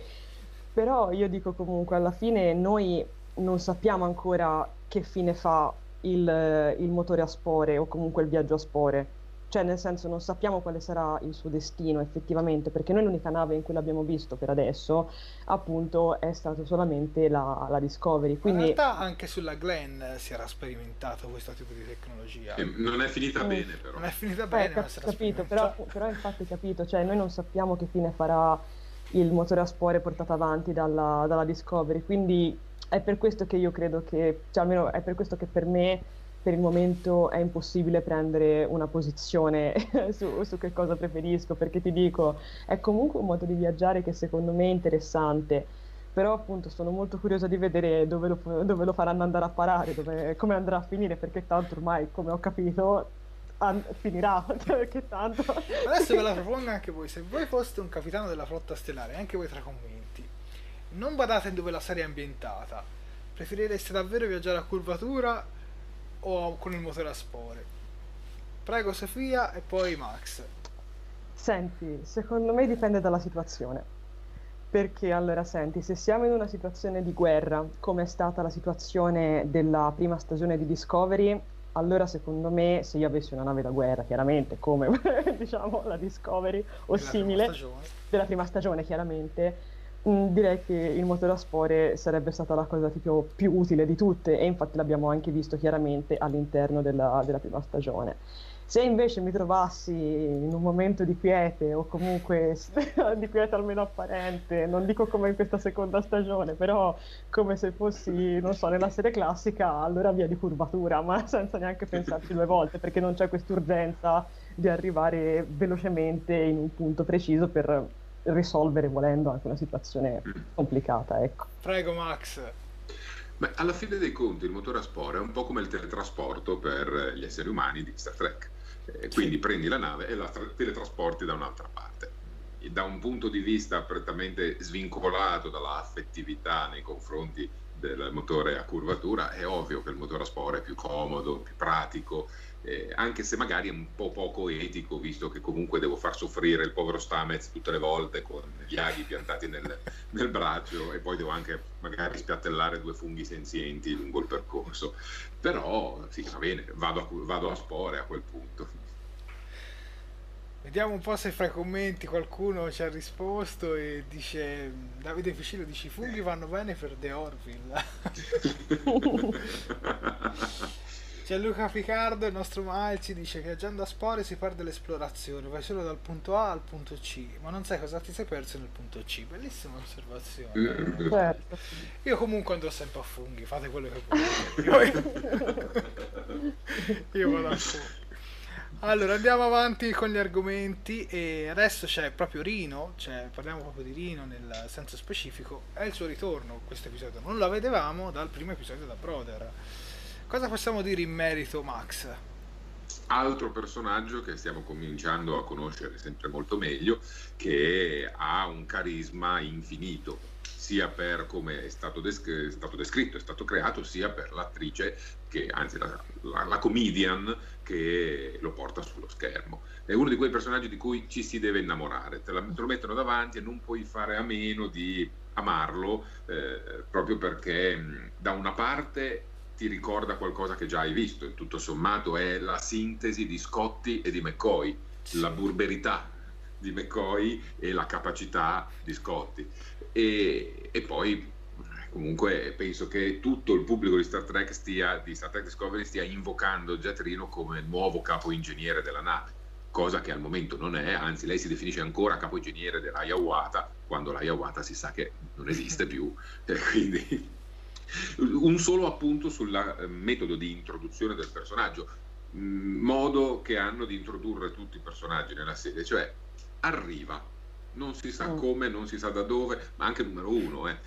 però io dico comunque alla fine noi non sappiamo ancora che fine fa il, il motore a spore o comunque il viaggio a spore. Cioè, nel senso, non sappiamo quale sarà il suo destino effettivamente, perché noi l'unica nave in cui l'abbiamo visto per adesso, appunto, è stato solamente la, la Discovery. Ma In Quindi realtà anche sulla Glenn si era sperimentato questo tipo di tecnologia. E non è finita Mm. bene, però. Non è finita Eh, bene, cap- ma si era capito, però, però infatti capito, cioè noi non sappiamo che fine farà il motore a spore portato avanti dalla, dalla Discovery, quindi è per questo che io credo che, cioè almeno è per questo che per me per il momento è impossibile prendere una posizione su, su che cosa preferisco, perché ti dico, è comunque un modo di viaggiare che secondo me è interessante, però appunto sono molto curiosa di vedere dove lo, dove lo faranno andare a parare, dove- come andrà a finire, perché tanto ormai, come ho capito, an- finirà, perché tanto... Adesso ve la propongo anche voi. Se voi foste un capitano della flotta stellare, anche voi tra commenti, non badate dove la serie è ambientata. Preferireste davvero viaggiare a curvatura o con il motore a spore? Prego Sofia e poi Max. Senti, secondo me dipende dalla situazione. Perché allora, senti, se siamo in una situazione di guerra, come è stata la situazione della prima stagione di Discovery, allora secondo me, se io avessi una nave da guerra, chiaramente, come diciamo la Discovery o prima simile, stagione. della prima stagione, chiaramente, direi che il motore a spore sarebbe stata la cosa tipo più utile di tutte, e infatti l'abbiamo anche visto chiaramente all'interno della, della prima stagione. Se invece mi trovassi in un momento di quiete o comunque di quiete almeno apparente, non dico come in questa seconda stagione, però come se fossi, non so, nella serie classica, allora via di curvatura, ma senza neanche pensarci due volte, perché non c'è quest'urgenza di arrivare velocemente in un punto preciso per risolvere, volendo, anche una situazione complicata, ecco. Prego Max. Beh, alla fine dei conti il motore a spore è un po' come il teletrasporto per gli esseri umani di Star Trek. Eh, quindi prendi la nave e la tra- teletrasporti da un'altra parte. E Da un punto di vista prettamente svincolato dalla affettività nei confronti del motore a curvatura, è ovvio che il motore a spore è più comodo, più pratico, eh, anche se magari è un po' poco etico, visto che comunque devo far soffrire il povero Stamez tutte le volte con gli aghi piantati nel, nel braccio e poi devo anche magari spiattellare due funghi senzienti lungo il percorso. Però sì, va bene, vado a, vado a spore a quel punto. Vediamo un po' se fra i commenti qualcuno ci ha risposto e dice Davide Ficillo dice i funghi vanno bene per The Orville. C'è Luca Picardo, il nostro Mal, ci dice viaggiando a spore si perde l'esplorazione, vai solo dal punto A al punto C, ma non sai cosa ti sei perso nel punto C. Bellissima osservazione. Certo. Io comunque andrò sempre a funghi, fate quello che volete. Io, io vado a funghi. Allora andiamo avanti con gli argomenti e adesso c'è proprio Rino, cioè parliamo proprio di Rino nel senso specifico, è il suo ritorno questo episodio, non lo vedevamo dal primo episodio da Brother. Cosa possiamo dire in merito Max? altro personaggio che stiamo cominciando a conoscere sempre molto meglio, che ha un carisma infinito, sia per come è stato, desc- è stato descritto, è stato creato, sia per l'attrice, che, anzi la, la, la comedian che lo porta sullo schermo. È uno di quei personaggi di cui ci si deve innamorare, te, la, te lo mettono davanti e non puoi fare a meno di amarlo, eh, proprio perché da una parte ti ricorda qualcosa che già hai visto, tutto sommato è la sintesi di Scotti e di McCoy, la burberità di McCoy e la capacità di Scotti. E, e poi comunque penso che tutto il pubblico di Star Trek stia, di Star Trek Discovery stia invocando Jet Reno come nuovo capo ingegnere della nave cosa che al momento non è, anzi lei si definisce ancora capo ingegnere dell'Ayawata, quando l'Ayawata si sa che non esiste più, e quindi un solo appunto sul eh, metodo di introduzione del personaggio, mm, modo che hanno di introdurre tutti i personaggi nella serie, cioè arriva, non si sa mm. come, non si sa da dove, ma anche numero uno, eh,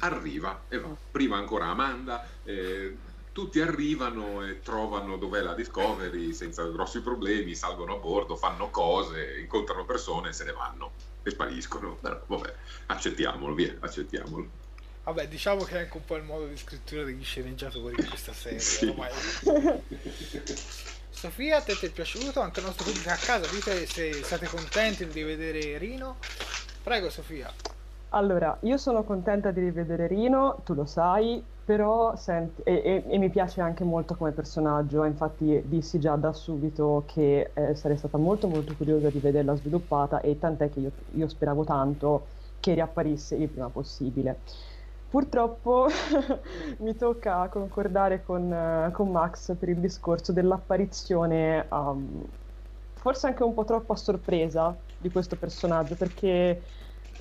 arriva e va. Prima ancora Amanda, eh, tutti arrivano e trovano dov'è la Discovery senza grossi problemi, salgono a bordo, fanno cose, incontrano persone e se ne vanno e spariscono. Però vabbè, accettiamolo, via, accettiamolo. Vabbè, diciamo che è anche un po' il modo di scrittura degli sceneggiatori di questa serie. sì. Sofia, a te ti è piaciuto? Anche il nostro pubblico a casa, dite se siete contenti di rivedere Rino. Prego Sofia. Allora, io sono contenta di rivedere Rino, tu lo sai, però senti, e, e, e, mi piace anche molto come personaggio, infatti dissi già da subito che eh, sarei stata molto molto curiosa di vederla sviluppata e tant'è che io, io speravo tanto che riapparisse il prima possibile. Purtroppo mi tocca concordare con, uh, con, Max per il discorso dell'apparizione, um, forse anche un po' troppo a sorpresa di questo personaggio, perché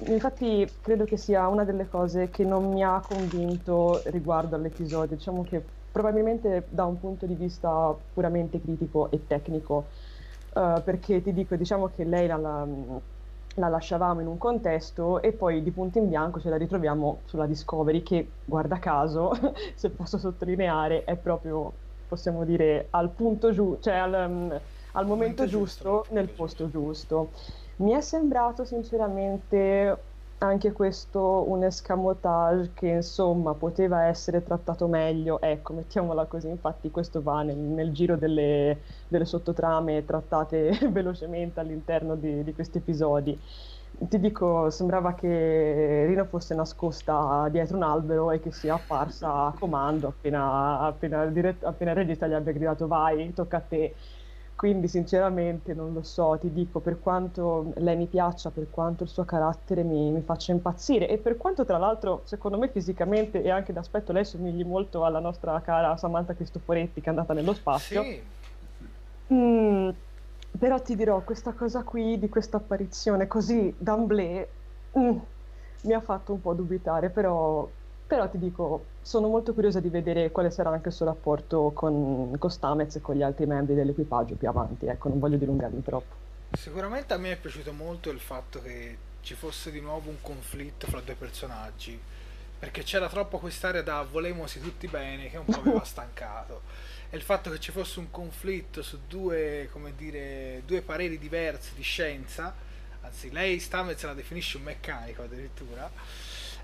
infatti credo che sia una delle cose che non mi ha convinto riguardo all'episodio. Diciamo che probabilmente da un punto di vista puramente critico e tecnico, uh, perché ti dico, diciamo che lei la, la la lasciavamo in un contesto e poi di punto in bianco ce la ritroviamo sulla Discovery che, guarda caso, se posso sottolineare, è proprio, possiamo dire, al punto giusto, cioè al, um, al momento, momento, giusto, giusto nel posto giusto. Mi è sembrato sinceramente anche questo un escamotage che insomma poteva essere trattato meglio, ecco, mettiamola così, infatti questo va nel, nel giro delle, delle, sottotrame trattate velocemente all'interno di, di, questi episodi. Ti dico, sembrava che Rino fosse nascosta dietro un albero e che sia apparsa a comando appena, appena, dirett- appena il regista gli abbia gridato vai, tocca a te quindi sinceramente non lo so, ti dico, per quanto lei mi piaccia, per quanto il suo carattere mi, mi faccia impazzire e per quanto tra l'altro secondo me fisicamente e anche d'aspetto lei somigli molto alla nostra cara Samantha Cristoforetti che è andata nello spazio. Sì. Mm, però ti dirò, questa cosa qui di questa apparizione così d'amblè mm, mi ha fatto un po' dubitare, però però ti dico, sono molto curiosa di vedere quale sarà anche il suo rapporto con, con Stamez e con gli altri membri dell'equipaggio più avanti. Ecco, non voglio dilungarmi troppo. Sicuramente a me è piaciuto molto il fatto che ci fosse di nuovo un conflitto fra due personaggi. Perché c'era troppo quest'area da volemosi tutti bene che un po' aveva stancato. E il fatto che ci fosse un conflitto su due, come dire, due pareri diversi di scienza, anzi lei Stamez la definisce un meccanico addirittura,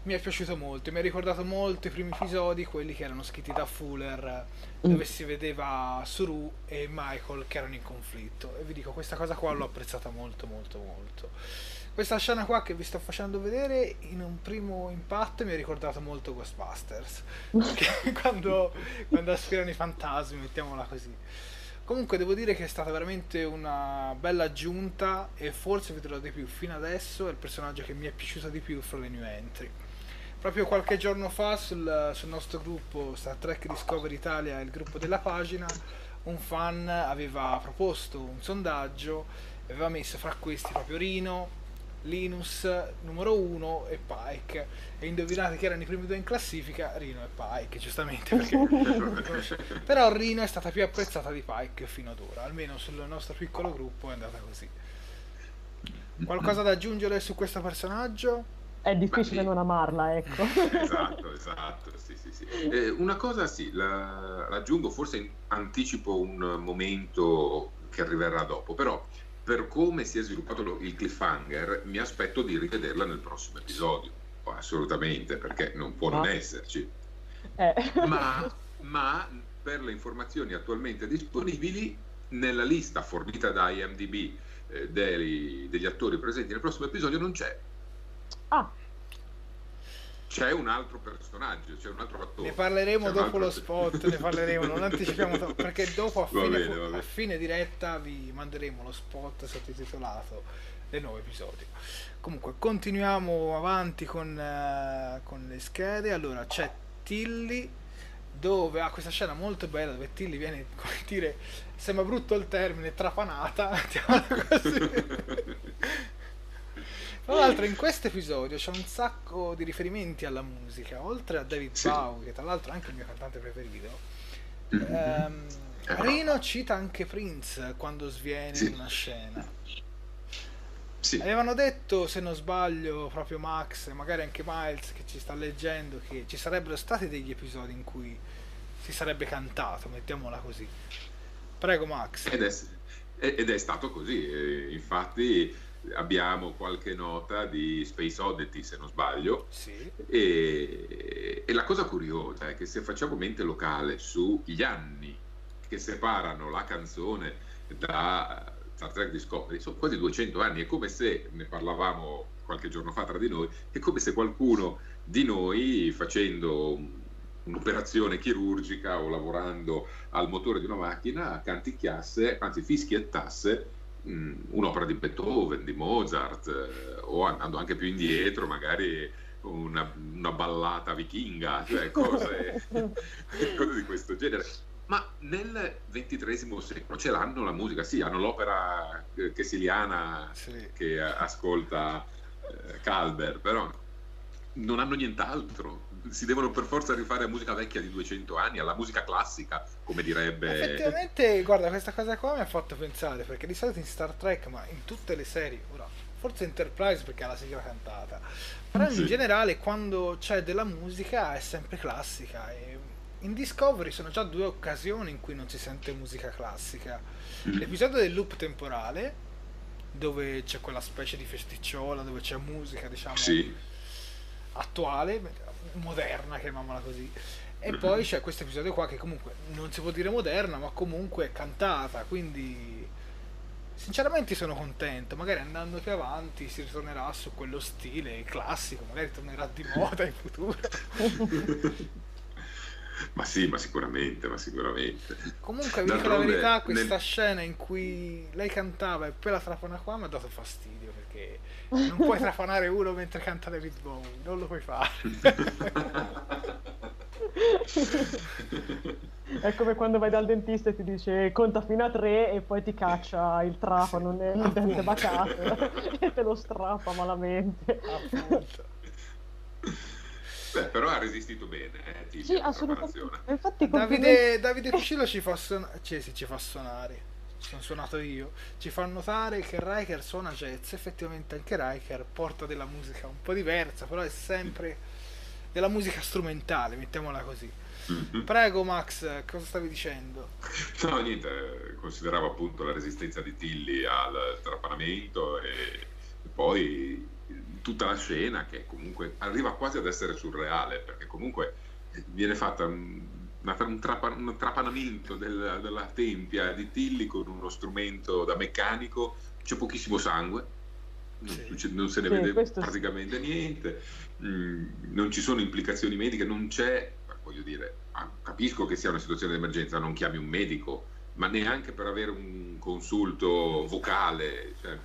mi è piaciuto molto, mi ha ricordato molto i primi episodi, quelli che erano scritti da Fuller, dove mm. si vedeva Suru e Michael che erano in conflitto. E vi dico, questa cosa qua l'ho apprezzata molto, molto, molto. Questa scena qua che vi sto facendo vedere in un primo impatto mi ha ricordato molto Ghostbusters. quando, quando aspirano i fantasmi, mettiamola così. Comunque devo dire che è stata veramente una bella aggiunta e forse vedrò di più fino adesso è il personaggio che mi è piaciuto di più fra le new entry. Proprio qualche giorno fa sul, sul nostro gruppo Star Trek Discovery Italia, il gruppo della pagina, un fan aveva proposto un sondaggio e aveva messo fra questi proprio Rino, Linus numero 1 e Pike. E indovinate chi erano i primi due in classifica? Rino e Pike giustamente perché però Rino è stata più apprezzata di Pike fino ad ora almeno sul nostro piccolo gruppo è andata così. Qualcosa da aggiungere su questo personaggio? È difficile sì. non amarla, ecco. Esatto, esatto, sì, sì, sì. Eh, una cosa sì, la, raggiungo, forse anticipo un momento che arriverà dopo, però per come si è sviluppato lo- il cliffhanger mi aspetto di rivederla nel prossimo episodio, Oh, assolutamente, perché non può non Ah. esserci. Eh. Ma, ma per le informazioni attualmente disponibili, nella lista fornita da IMDb eh, dei- degli attori presenti nel prossimo episodio non c'è. Ah, C'è un altro personaggio, c'è un altro attore. Ne parleremo dopo altro- lo spot, ne parleremo, non anticipiamo troppo, perché dopo a fine, bene, a fine diretta vi manderemo lo spot sottotitolato del nuovo episodio. Comunque, continuiamo avanti con, eh, con le schede. Allora, c'è Tilly dove ha questa scena molto bella dove Tilly viene, come dire, sembra brutto il termine, trapanata, così. Tra l'altro in questo episodio c'è un sacco di riferimenti alla musica, oltre a David Sì. Bowie, che tra l'altro è anche il mio cantante preferito. Mhm. ehm, Eh, Rino cita anche Prince quando sviene Sì. in una scena. Sì. Avevano detto, se non sbaglio, proprio Max e magari anche Miles che ci sta leggendo, che ci sarebbero stati degli episodi in cui si sarebbe cantato, mettiamola così. Prego Max. Ed è, ed è stato così, infatti abbiamo qualche nota di Space Oddity se non sbaglio Sì. e, e la cosa curiosa è che se facciamo mente locale sugli anni che separano la canzone da Star Trek Discovery sono quasi 200 anni, è come se, ne parlavamo qualche giorno fa tra di noi, è come se qualcuno di noi facendo un- un'operazione chirurgica o lavorando al motore di una macchina canticchiasse, anzi fischiettasse un'opera di Beethoven, di Mozart eh, o andando anche più indietro magari una, una ballata vichinga, cioè cose, cose di questo genere. Ma nel XXIII secolo ce l'hanno la musica, sì, hanno l'opera eh, chessiliana Sì. che ascolta eh, Calber, però non hanno nient'altro. Si devono per forza rifare a musica vecchia di 200 anni, alla musica classica, come direbbe... Effettivamente, guarda, questa cosa qua mi ha fatto pensare, perché di solito in Star Trek, ma in tutte le serie, ora, forse Enterprise perché ha la sigla cantata, però in Sì. generale quando c'è della musica è sempre classica. E in Discovery sono già due occasioni in cui non si sente musica classica. Mm. L'episodio del loop temporale, dove c'è quella specie di festicciola, dove c'è musica, diciamo, Sì, attuale, moderna, chiamiamola così. E poi c'è questo episodio qua che comunque non si può dire moderna, ma comunque è cantata, quindi sinceramente sono contento. Magari andando più avanti si ritornerà su quello stile classico, magari tornerà di moda in futuro. ma sì, ma sicuramente, ma sicuramente. Comunque, vi dico la verità, questa nel- scena in cui lei cantava e poi la trapana qua mi ha dato fastidio perché non puoi trapanare uno mentre canta David Bowie, non lo puoi fare. è come quando vai dal dentista e ti dice conta fino a tre e poi ti caccia il trapano nel dente bacato e te lo strappa malamente. Appunto. Beh, però ha resistito bene, eh, Sì, assolutamente. Infatti, Davide, Davide Cucillo ci fa suonare, cioè, sì, ci fa suonare, sono suonato io, ci fa notare che Riker suona jazz, effettivamente anche Riker porta della musica un po' diversa, però è sempre della musica strumentale, mettiamola così. Mhm. Prego Max, cosa stavi dicendo? No, niente, consideravo appunto la resistenza di Tilly al trapanamento e, poi tutta la scena che comunque arriva quasi ad essere surreale perché comunque viene fatta una- un trapa- un trapanamento del- della tempia di Tilly con uno strumento da meccanico, c'è pochissimo sangue, non, Sì. non se ne Sì, vede questo sì. praticamente niente, mm, non ci sono implicazioni mediche, non c'è, voglio dire, ah, capisco che sia una situazione di emergenza, non chiami un medico, ma neanche per avere un consulto vocale. cioè.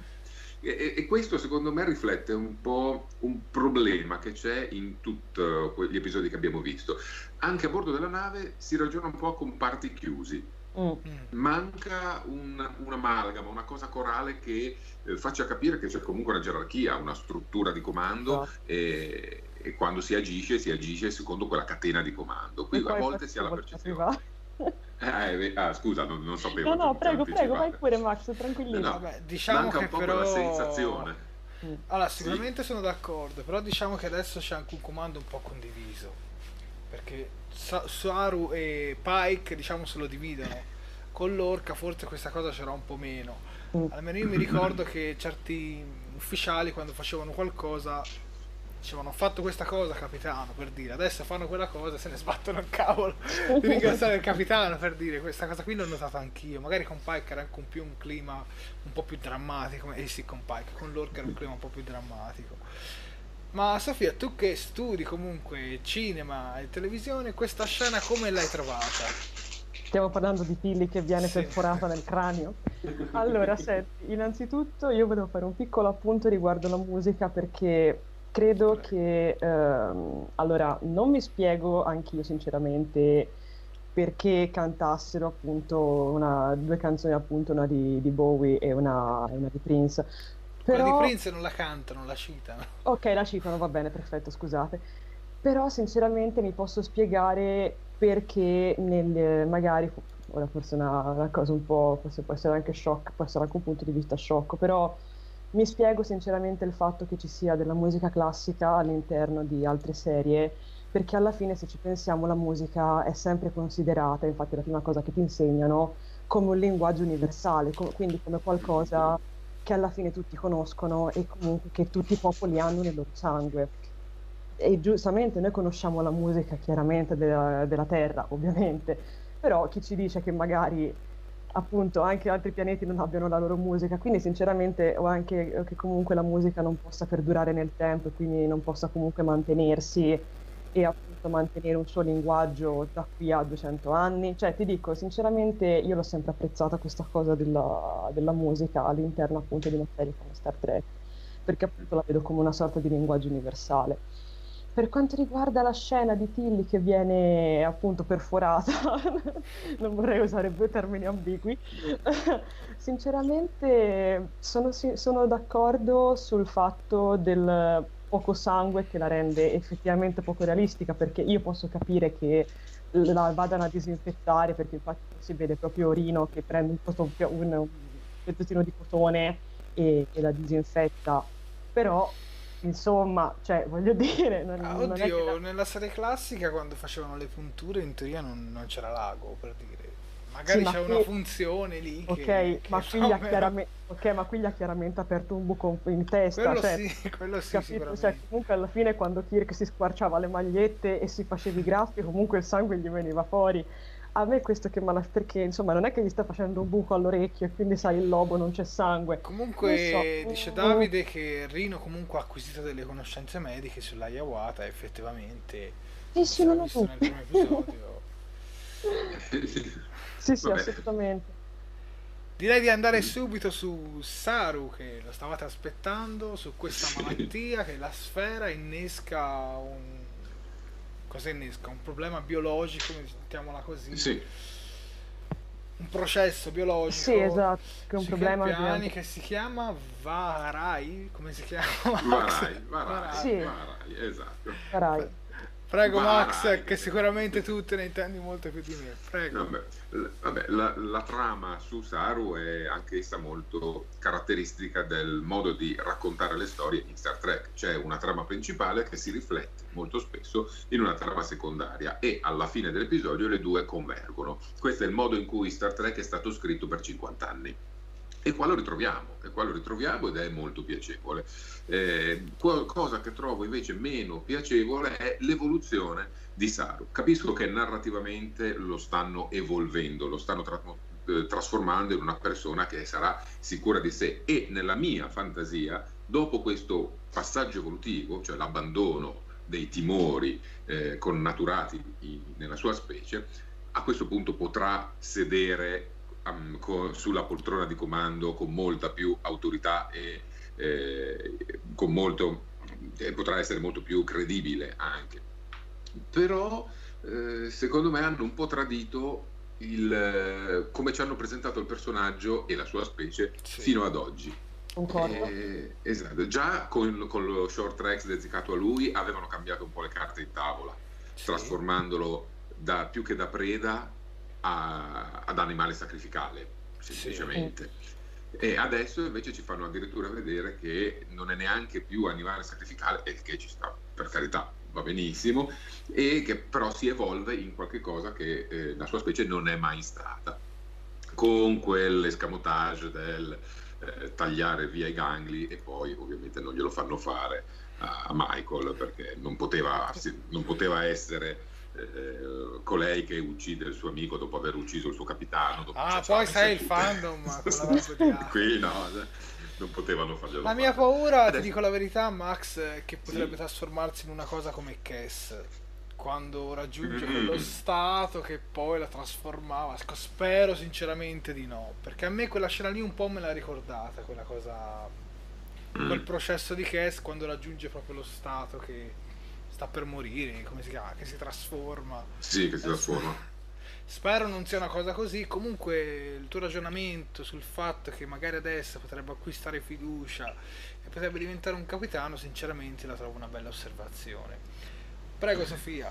E, e- questo secondo me riflette un po' un problema che c'è in tutti gli episodi che abbiamo visto. Anche a bordo della nave si ragiona un po' a comparti chiusi Mm. Mm. manca un- un'amalgama, una cosa corale che eh, faccia capire che c'è comunque una gerarchia, una struttura di comando Esatto. e, e quando si agisce, si agisce secondo quella catena di comando. Qui a volte si ha la percezione. Eh, eh, ah, scusa, non, non sapevo. No, no, prego, prego, vai pure Max, tranquillissimo. No, Vabbè, diciamo Manca che un po' però quella sensazione. Mm. Allora, sicuramente sì. sono d'accordo, però diciamo che adesso c'è anche un comando un po' condiviso. Perché Saru e Pike, diciamo, se lo dividono. Con l'orca forse questa cosa c'era un po' meno. Mm. Almeno io mi ricordo che certi ufficiali quando facevano qualcosa dicevano ho fatto questa cosa capitano per dire adesso fanno quella cosa e se ne sbattono il cavolo di ringraziare il capitano per dire questa cosa qui l'ho notata anch'io magari con Pike era anche un più un clima un po' più drammatico eh sì con Pike con l'orca era un clima un po' più drammatico ma Sofia tu che studi comunque cinema e televisione questa scena come l'hai trovata? Stiamo parlando di Tilly che viene sì. perforata nel cranio. Allora, senti, innanzitutto io volevo fare un piccolo appunto riguardo la musica perché credo che ehm, allora non mi spiego anch'io sinceramente perché cantassero appunto una, due canzoni appunto una di, di Bowie e una, una, di Prince. Però Quella di Prince non la cantano, la citano. Ok la citano va bene perfetto scusate. Però sinceramente mi posso spiegare perché nel, magari ora forse è una, una cosa un po' forse può essere anche shock può essere anche un punto di vista sciocco però mi spiego sinceramente il fatto che ci sia della musica classica all'interno di altre serie, perché alla fine se ci pensiamo la musica è sempre considerata, infatti è la prima cosa che ti insegnano, come un linguaggio universale, com- quindi come qualcosa che alla fine tutti conoscono e comunque che tutti i popoli hanno nel loro sangue. E giustamente noi conosciamo la musica chiaramente della, della Terra, ovviamente, però chi ci dice che magari appunto anche altri pianeti non abbiano la loro musica, quindi sinceramente o anche che comunque la musica non possa perdurare nel tempo e quindi non possa comunque mantenersi e appunto mantenere un suo linguaggio da qui a 200 anni. Cioè ti dico, sinceramente io l'ho sempre apprezzata questa cosa della, della musica all'interno appunto di una serie come Star Trek, perché appunto la vedo come una sorta di linguaggio universale. Per quanto riguarda la scena di Tilly che viene appunto perforata, non vorrei usare due termini ambigui, sinceramente sono, sono d'accordo sul fatto del poco sangue che la rende effettivamente poco realistica, perché io posso capire che la vadano a disinfettare, perché infatti si vede proprio Rino che prende un, un, un pezzettino di cotone e, e la disinfetta, però insomma, cioè, voglio dire... Non, ah, non oddio, la... nella serie classica quando facevano le punture in teoria non, non c'era l'ago, per dire. Magari sì, c'è qui... una funzione lì Ok, che, ma, che qui chiaramente... ok, ma qui gli ha chiaramente aperto un buco in testa. Quello cioè, sì, quello sì, capito? Cioè, comunque alla fine quando Kirk si squarciava le magliette e si faceva i graffi, comunque il sangue gli veniva fuori a me questo che mala perché insomma non è che gli sta facendo un buco all'orecchio e quindi sai il lobo non c'è sangue. Comunque so. dice Davide che Rino comunque ha acquisito delle conoscenze mediche sull'Ayawata effettivamente. Sì sì non ho visto nel primo episodio. Sì sì Vabbè. assolutamente. Direi di andare subito su Saru che lo stavate aspettando su questa malattia che la sfera innesca un cosa innesca? Un problema biologico, mettiamola così. Sì. Un processo biologico. Sì, esatto, che è un problema piani che si chiama Varai, come si chiama? Varai, Varai, sì. Varai, esatto. Varai. Prego Max, che sicuramente tu te ne intendi molto più di me. Prego. Vabbè, vabbè la, la, trama su Saru è anch'essa molto caratteristica del modo di raccontare le storie in Star Trek. C'è una trama principale che si riflette molto spesso in una trama secondaria e alla fine dell'episodio le due convergono. Questo è il modo in cui Star Trek è stato scritto per 50 anni. E qua lo ritroviamo, e qua lo ritroviamo ed è molto piacevole. Eh, cosa che trovo invece meno piacevole è l'evoluzione di Saru. Capisco che narrativamente lo stanno evolvendo, lo stanno tra- eh, trasformando in una persona che sarà sicura di sé e nella mia fantasia, dopo questo passaggio evolutivo, cioè l'abbandono dei timori eh, connaturati in, nella sua specie, a questo punto potrà sedere um, co- sulla poltrona di comando con molta più autorità e eh, con molto, eh, potrà essere molto più credibile anche. Però eh, secondo me hanno un po' tradito il, eh, come ci hanno presentato il personaggio e la sua specie sì. fino ad oggi. Eh, esatto, già con, con, lo short tracks dedicato a lui avevano cambiato un po' le carte in tavola, sì. trasformandolo da, più che da preda a, ad animale sacrificale, semplicemente. Sì. E adesso invece ci fanno addirittura vedere che non è neanche più animale sacrificale, e che ci sta, per carità, va benissimo, e che però si evolve in qualche cosa che eh, la sua specie non è mai stata, con quell'escamotage del eh, tagliare via i gangli e poi ovviamente non glielo fanno fare a Michael perché non poteva, non poteva essere eh, colei che uccide il suo amico dopo aver ucciso il suo capitano. ah, poi sai il fandom. Qui no, non potevano farglielo. La mia paura, Adesso... ti dico la verità, Max, è che potrebbe sì. trasformarsi in una cosa come Cass. Quando raggiunge mm-hmm. quello stato che poi la trasformava. Spero sinceramente di no. Perché a me quella scena lì un po' me l'ha ricordata. Quella cosa. Mm. Quel processo di Cass quando raggiunge proprio lo stato che sta per morire, come si chiama, che si trasforma. Sì, che si trasforma. Spero non sia una cosa così. Comunque il tuo ragionamento sul fatto che magari adesso potrebbe acquistare fiducia e potrebbe diventare un capitano, sinceramente la trovo una bella osservazione. Prego Sofia.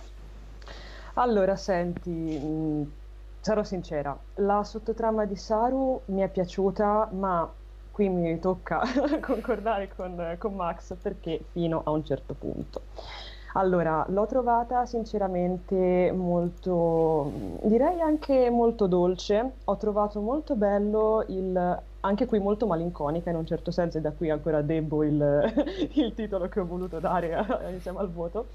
Allora, senti, mh, sarò sincera, la sottotrama di Saru mi è piaciuta, ma qui mi tocca concordare con, con Max perché fino a un certo punto. Allora, l'ho trovata sinceramente molto, direi anche molto dolce. Ho trovato molto bello il, anche qui molto malinconica in un certo senso, e da qui ancora debbo il, il titolo che ho voluto dare insieme al voto.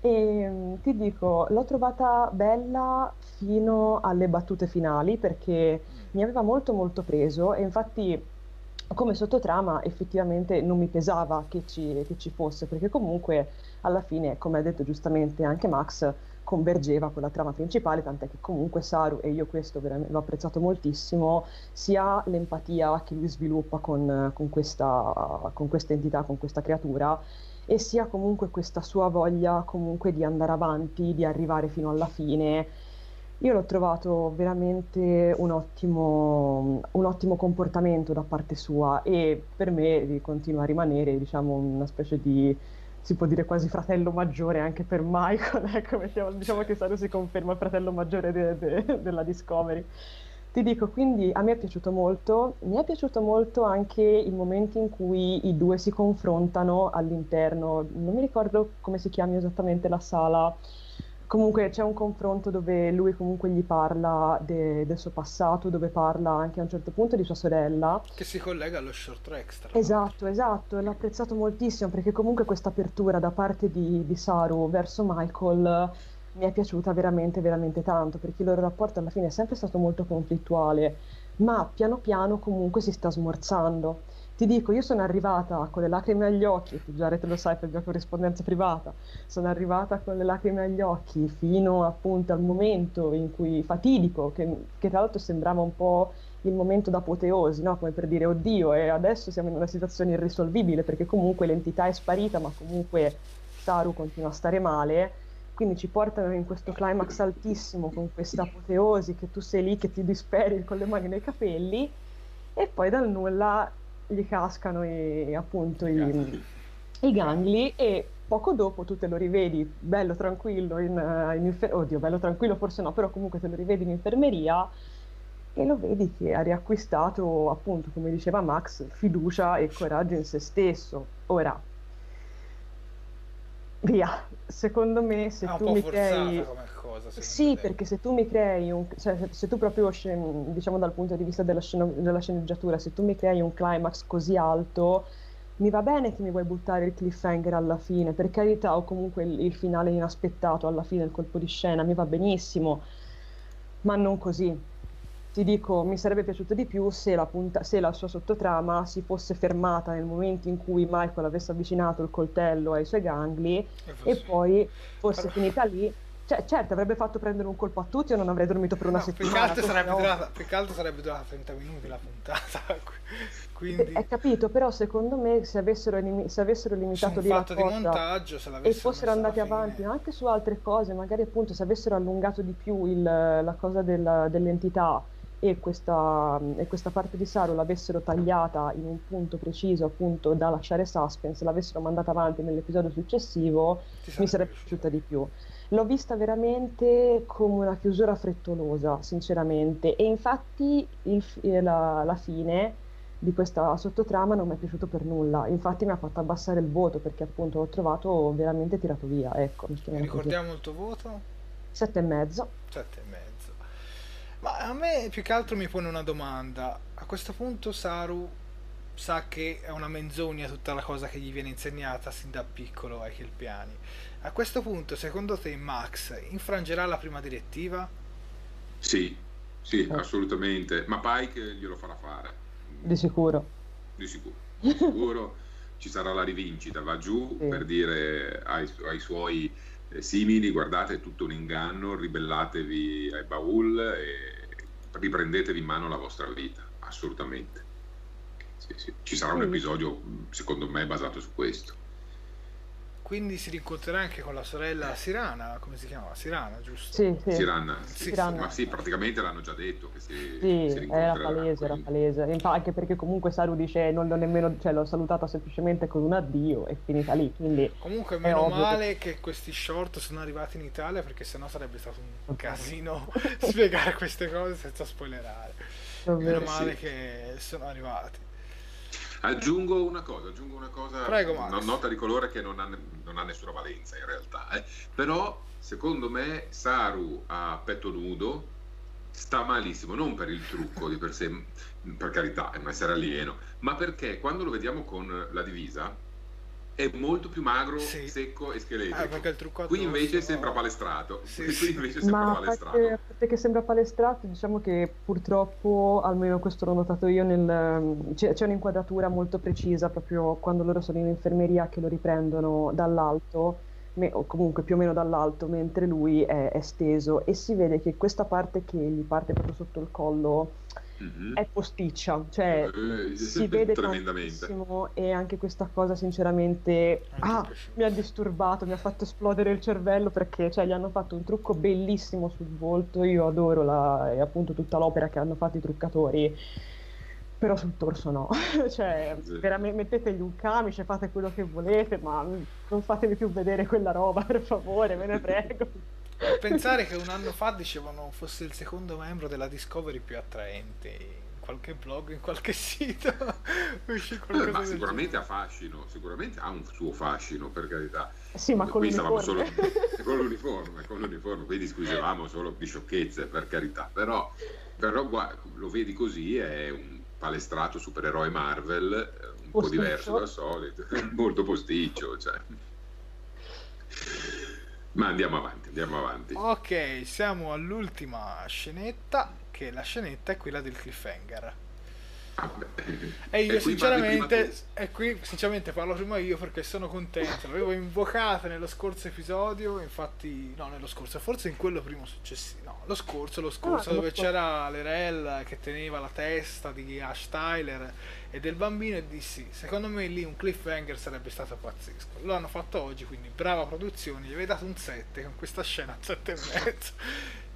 E ti dico, l'ho trovata bella fino alle battute finali perché mi aveva molto molto preso e infatti come sottotrama effettivamente non mi pesava che ci, che ci fosse perché comunque alla fine, come ha detto giustamente anche Max, convergeva con la trama principale, tant'è che comunque Saru, e io questo l'ho apprezzato moltissimo, sia l'empatia che lui sviluppa con, con, questa, con questa entità, con questa creatura, e sia comunque questa sua voglia comunque di andare avanti, di arrivare fino alla fine. Io l'ho trovato veramente un ottimo, un ottimo comportamento da parte sua e per me continua a rimanere diciamo, una specie di si può dire quasi fratello maggiore anche per Michael, ecco, mettiamo, diciamo che Saru si conferma il fratello maggiore de, de, della Discovery. Ti dico, quindi a me è piaciuto molto, mi è piaciuto molto anche il momento in cui i due si confrontano all'interno, non mi ricordo come si chiami esattamente la sala, comunque c'è un confronto dove lui comunque gli parla de- del suo passato, dove parla anche a un certo punto di sua sorella. Che si collega allo short track. Tra esatto, esatto, e l'ho apprezzato moltissimo perché comunque questa apertura da parte di, di Saru verso Michael mi è piaciuta veramente, veramente tanto, perché il loro rapporto alla fine è sempre stato molto conflittuale, ma piano piano comunque si sta smorzando ti dico, io sono arrivata con le lacrime agli occhi, tu già te lo sai per la corrispondenza privata, sono arrivata con le lacrime agli occhi fino appunto al momento in cui fatidico, che, che tra l'altro sembrava un po' il momento d'apoteosi, no? come per dire oddio e adesso siamo in una situazione irrisolvibile perché comunque l'entità è sparita ma comunque Saru continua a stare male, quindi ci portano in questo climax altissimo con questa apoteosi che tu sei lì che ti disperi con le mani nei capelli e poi dal nulla gli cascano i, appunto i, i, gangli e poco dopo tu te lo rivedi bello tranquillo in, in infermeria, oddio bello tranquillo forse no, però comunque te lo rivedi in infermeria e lo vedi che ha riacquistato appunto come diceva Max fiducia e coraggio in se stesso. Ora, via, secondo me se tu mi crei... Cosa, sì, te. perché se tu mi crei un... cioè se, tu proprio, diciamo dal punto di vista della, sceno... della sceneggiatura, se tu mi crei un climax così alto, mi va bene che mi vuoi buttare il cliffhanger alla fine, per carità, o comunque il, il finale inaspettato alla fine, il colpo di scena, mi va benissimo, ma non così ti dico, mi sarebbe piaciuto di più se la, punta- se la, sua sottotrama si fosse fermata nel momento in cui Michael avesse avvicinato il coltello ai suoi gangli e, e poi fosse finita lì. Cioè, certo, avrebbe fatto prendere un colpo a tutti o non avrei dormito per una no, settimana. Più sarebbe, no. durata, più che altro sarebbe durata 30 minuti la puntata. Quindi... Hai capito, però secondo me se avessero, elim- se avessero limitato lì la cosa montaggio, e fossero andati avanti anche su altre cose, magari appunto se avessero allungato di più il, la cosa della, dell'entità e questa, e questa, parte di Saru l'avessero tagliata in un punto preciso appunto da lasciare suspense, l'avessero mandata avanti nell'episodio successivo, mi sarebbe piaciuta di più. L'ho vista veramente come una chiusura frettolosa, sinceramente, e infatti il, la, la fine di questa sottotrama non mi è piaciuto per nulla. Infatti mi ha fatto abbassare il voto perché appunto l'ho trovato veramente tirato via. Ecco, così. Ricordiamo il tuo voto? Sette e mezzo. Sette e mezzo. Ma a me più che altro mi pone una domanda. A questo punto Saru sa che è una menzogna tutta la cosa che gli viene insegnata sin da piccolo ai Kelpiani. A questo punto, secondo te, Max infrangerà la prima direttiva? Sì, sì, assolutamente. Ma Pike glielo farà fare. Di sicuro. Di sicuro. Di sicuro ci sarà la rivincita, va giù Sì. per dire ai, ai suoi eh, simili, guardate, è tutto un inganno, ribellatevi ai Baul e riprendetevi in mano la vostra vita, assolutamente. Sì. Ci sarà un Sì. episodio, mh, secondo me, basato su questo. Quindi si rincontrerà anche con la sorella Sirana, come si chiama? Sirana, giusto? Sì, sì. Siranna. Sì, Siranna. Ma sì, praticamente l'hanno già detto che si, Sì, si era palese, era palese. Infa- anche perché comunque Saru dice non l'ho nemmeno, cioè l'ho salutata semplicemente con un addio e finita lì, quindi Comunque È meno ovvio che- male che... questi short sono arrivati in Italia perché sennò sarebbe stato un casino spiegare queste cose senza spoilerare. davvero. Meno male sì. che sono arrivati. Aggiungo una cosa, aggiungo una cosa, Prego, una nota di colore che non ha, non ha nessuna valenza in realtà, eh. però secondo me Saru a petto nudo sta malissimo, non per il trucco di per sé, per carità, è un essere alieno, ma perché quando lo vediamo con la divisa è molto più magro, Sì. secco e scheletrico. Ah, il trucco Qui invece no? sembra palestrato, Sì, qui sì. invece sembra Ma a palestrato. parte, a parte che sembra palestrato, diciamo che purtroppo, almeno questo l'ho notato io, nel- c'è, c'è un'inquadratura molto precisa proprio quando loro sono in infermeria che lo riprendono dall'alto, me- o comunque più o meno dall'alto, mentre lui è, è steso e si vede che questa parte che gli parte proprio sotto il collo Mhm. è posticcia, cioè Eh, si vede tremendamente. tantissimo e anche questa cosa sinceramente ah, mi ha disturbato, mi ha fatto esplodere il cervello perché cioè, gli hanno fatto un trucco bellissimo sul volto, io adoro la, e appunto tutta l'opera che hanno fatto i truccatori, però sul torso no, cioè Sì. veramente mettetegli un camice, fate quello che volete, ma non fatevi più vedere quella roba per favore, ve ne prego. Pensare che un anno fa dicevano fosse il secondo membro della Discovery più attraente in qualche blog, in qualche sito. Eh, ma sicuramente ha fascino, sicuramente ha un suo fascino, per carità. Sì, ma con Qui stavamo l'uniforme. solo con l'uniforme, con l'uniforme, quindi scusavamo solo di sciocchezze, per carità. Però, però lo vedi così, è un palestrato supereroe Marvel, eh, un po' Posticcio. diverso dal solito, molto posticcio, cioè. Ma andiamo avanti, andiamo avanti. Ok, siamo all'ultima scenetta, che la scenetta è quella del cliffhanger. E io qui parli sinceramente, e qui sinceramente parlo prima io perché sono contento. L'avevo invocata nello scorso episodio, infatti, no, nello scorso, forse in quello primo successivo, no, lo scorso, lo scorso, Ah, dove c'era l'Erel che teneva la testa di Ash Tyler e del bambino e dissi, secondo me lì un cliffhanger sarebbe stato pazzesco. Lo hanno fatto oggi, quindi brava produzione, gli avevi dato un 7 con questa scena a 7 e mezzo.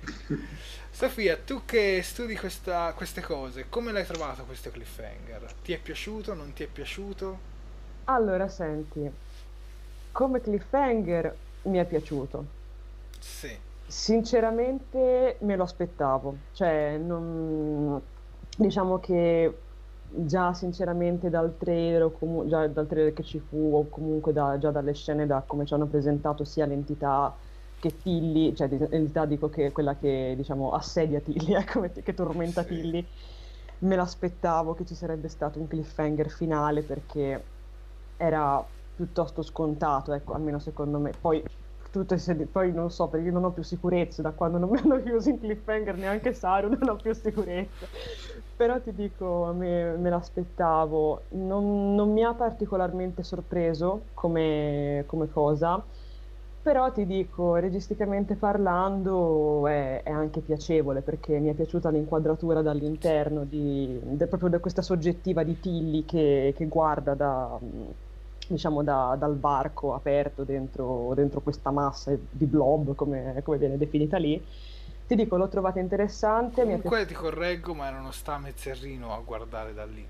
Sofia, tu che studi questa- queste cose, come l'hai trovato questo cliffhanger? Ti è piaciuto? Non ti è piaciuto? Allora, senti, come cliffhanger mi è piaciuto. Sì. Sinceramente me lo aspettavo, cioè non... diciamo che già sinceramente dal trailer, o comu- già dal trailer che ci fu o comunque da- già dalle scene da come ci hanno presentato sia l'entità che Tilly, cioè di- l'entità dico che quella che diciamo assedia Tilly, ecco, che- tormenta Sì. Tilly, me l'aspettavo che ci sarebbe stato un cliffhanger finale perché era piuttosto scontato, ecco, almeno secondo me. Poi, tutte se- poi non so, perché io non ho più sicurezza da quando non mi hanno chiuso in cliffhanger, neanche Saru, non ho più sicurezza. Però ti dico, me, me l'aspettavo. Non, non mi ha particolarmente sorpreso come, come cosa, però ti dico, registicamente parlando è, è anche piacevole perché mi è piaciuta l'inquadratura dall'interno, di, de- proprio da questa soggettiva di Tilly che, che guarda da, diciamo da- dal varco aperto dentro, dentro questa massa di blob, come, come viene definita lì. Ti dico, l'ho trovata interessante. Comunque ti correggo, ma erano Stamez e Rino a guardare da lì.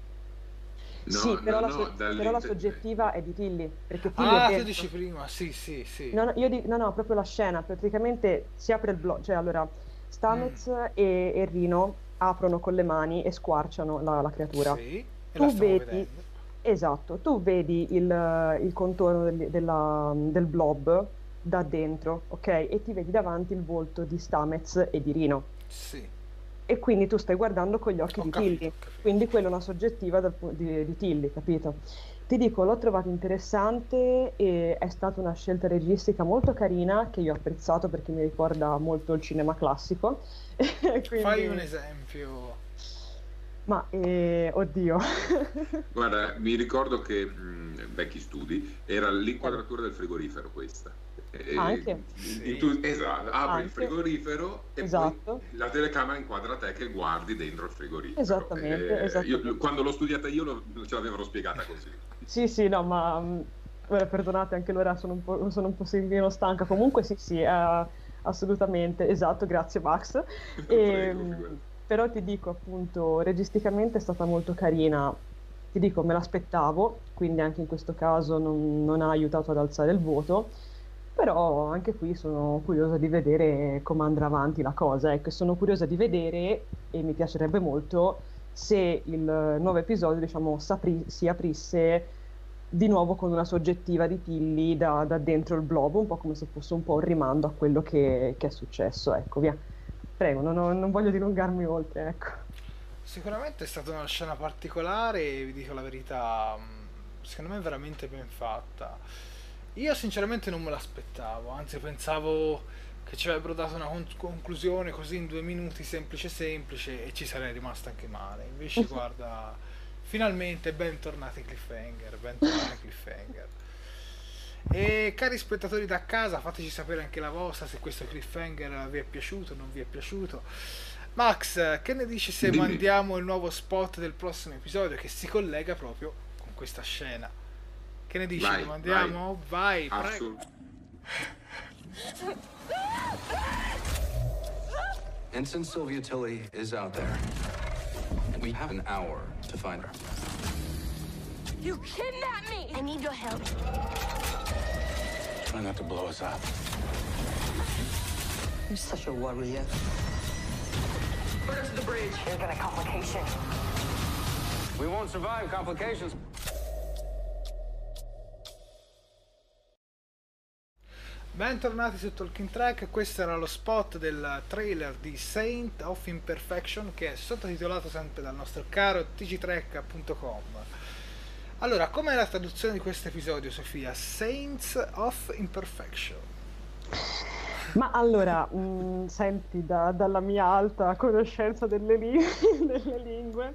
No, sì, però, no, la, so- però la soggettiva è di Tilly, perché Tilly Ah, tu dici prima, sì, sì, sì. No, no, io dico, no, no, proprio la scena, praticamente si apre il blog, cioè allora Stamez Mm. e, e Rino aprono con le mani e squarciano la, la creatura. Sì. tu vedi, vedendo. esatto, tu vedi il, il contorno del, della, del blob da dentro, ok? E ti vedi davanti il volto di Stamez e di Rino. Sì. E quindi tu stai guardando con gli occhi Ho di capito, Tilly, quindi quella è una soggettiva dal di, di Tilly, capito? Ti dico, l'ho trovato interessante e è stata una scelta registica molto carina che io ho apprezzato perché mi ricorda molto il cinema classico. Quindi- Fai un esempio. Ma, eh, oddio. Guarda, mi ricordo che mh, vecchi studi era l'inquadratura del frigorifero questa. E- Anche. e tu- esatto, apri il Anche. frigorifero e Esatto. poi la telecamera inquadra te che guardi dentro il frigorifero. Esattamente, Eh, esattamente. io- quando l'ho studiata io lo- ce l'avevano spiegata così. Sì, sì, no, ma ora perdonate, anche l'ora sono un po', sono un po' meno stanca. Comunque sì, sì, eh, assolutamente, esatto, grazie Max. E, figurati. però ti dico appunto, registicamente è stata molto carina. Ti dico, me l'aspettavo, quindi anche in questo caso non, non ha aiutato ad alzare il voto. Però anche qui sono curiosa di vedere come andrà avanti la cosa. Ecco, sono curiosa di vedere e mi piacerebbe molto se il nuovo episodio, diciamo, s'apri- si aprisse di nuovo con una soggettiva di Tilly da, da dentro il blob, un po' come se fosse un po' un rimando a quello che, che è successo. Ecco, via. Prego, non, ho- non voglio dilungarmi oltre, ecco. Sicuramente è stata una scena particolare vi dico la verità, mh, secondo me è veramente ben fatta. Io sinceramente non me l'aspettavo, anzi pensavo che ci avrebbero dato una con- conclusione così in due minuti semplice semplice e ci sarei rimasto anche male. Invece guarda, finalmente bentornati cliffhanger, bentornati cliffhanger. E cari spettatori da casa, fateci sapere anche la vostra se questo cliffhanger vi è piaciuto o non vi è piaciuto. Max, che ne dici se mandiamo il nuovo spot del prossimo episodio che si collega proprio con questa scena? Che ne dici? Vai, Lo mandiamo? Vai, prego. Assolut- Ensign Sylvia Tilly is out there. We have an hour to find her. You kidnapped me! I need your help. Try not to blow us up. You're such a warrior. Put her to the bridge. There's been a complication. We won't survive complications. Bentornati su Talking Track, questo era lo spot del trailer di Saint of Imperfection che è sottotitolato sempre dal nostro caro tgtrack.com. Allora, com'è la traduzione di questo episodio, Sofia? Saints of Imperfection. Ma allora, mh, senti, da- dalla mia alta conoscenza delle, li- delle lingue,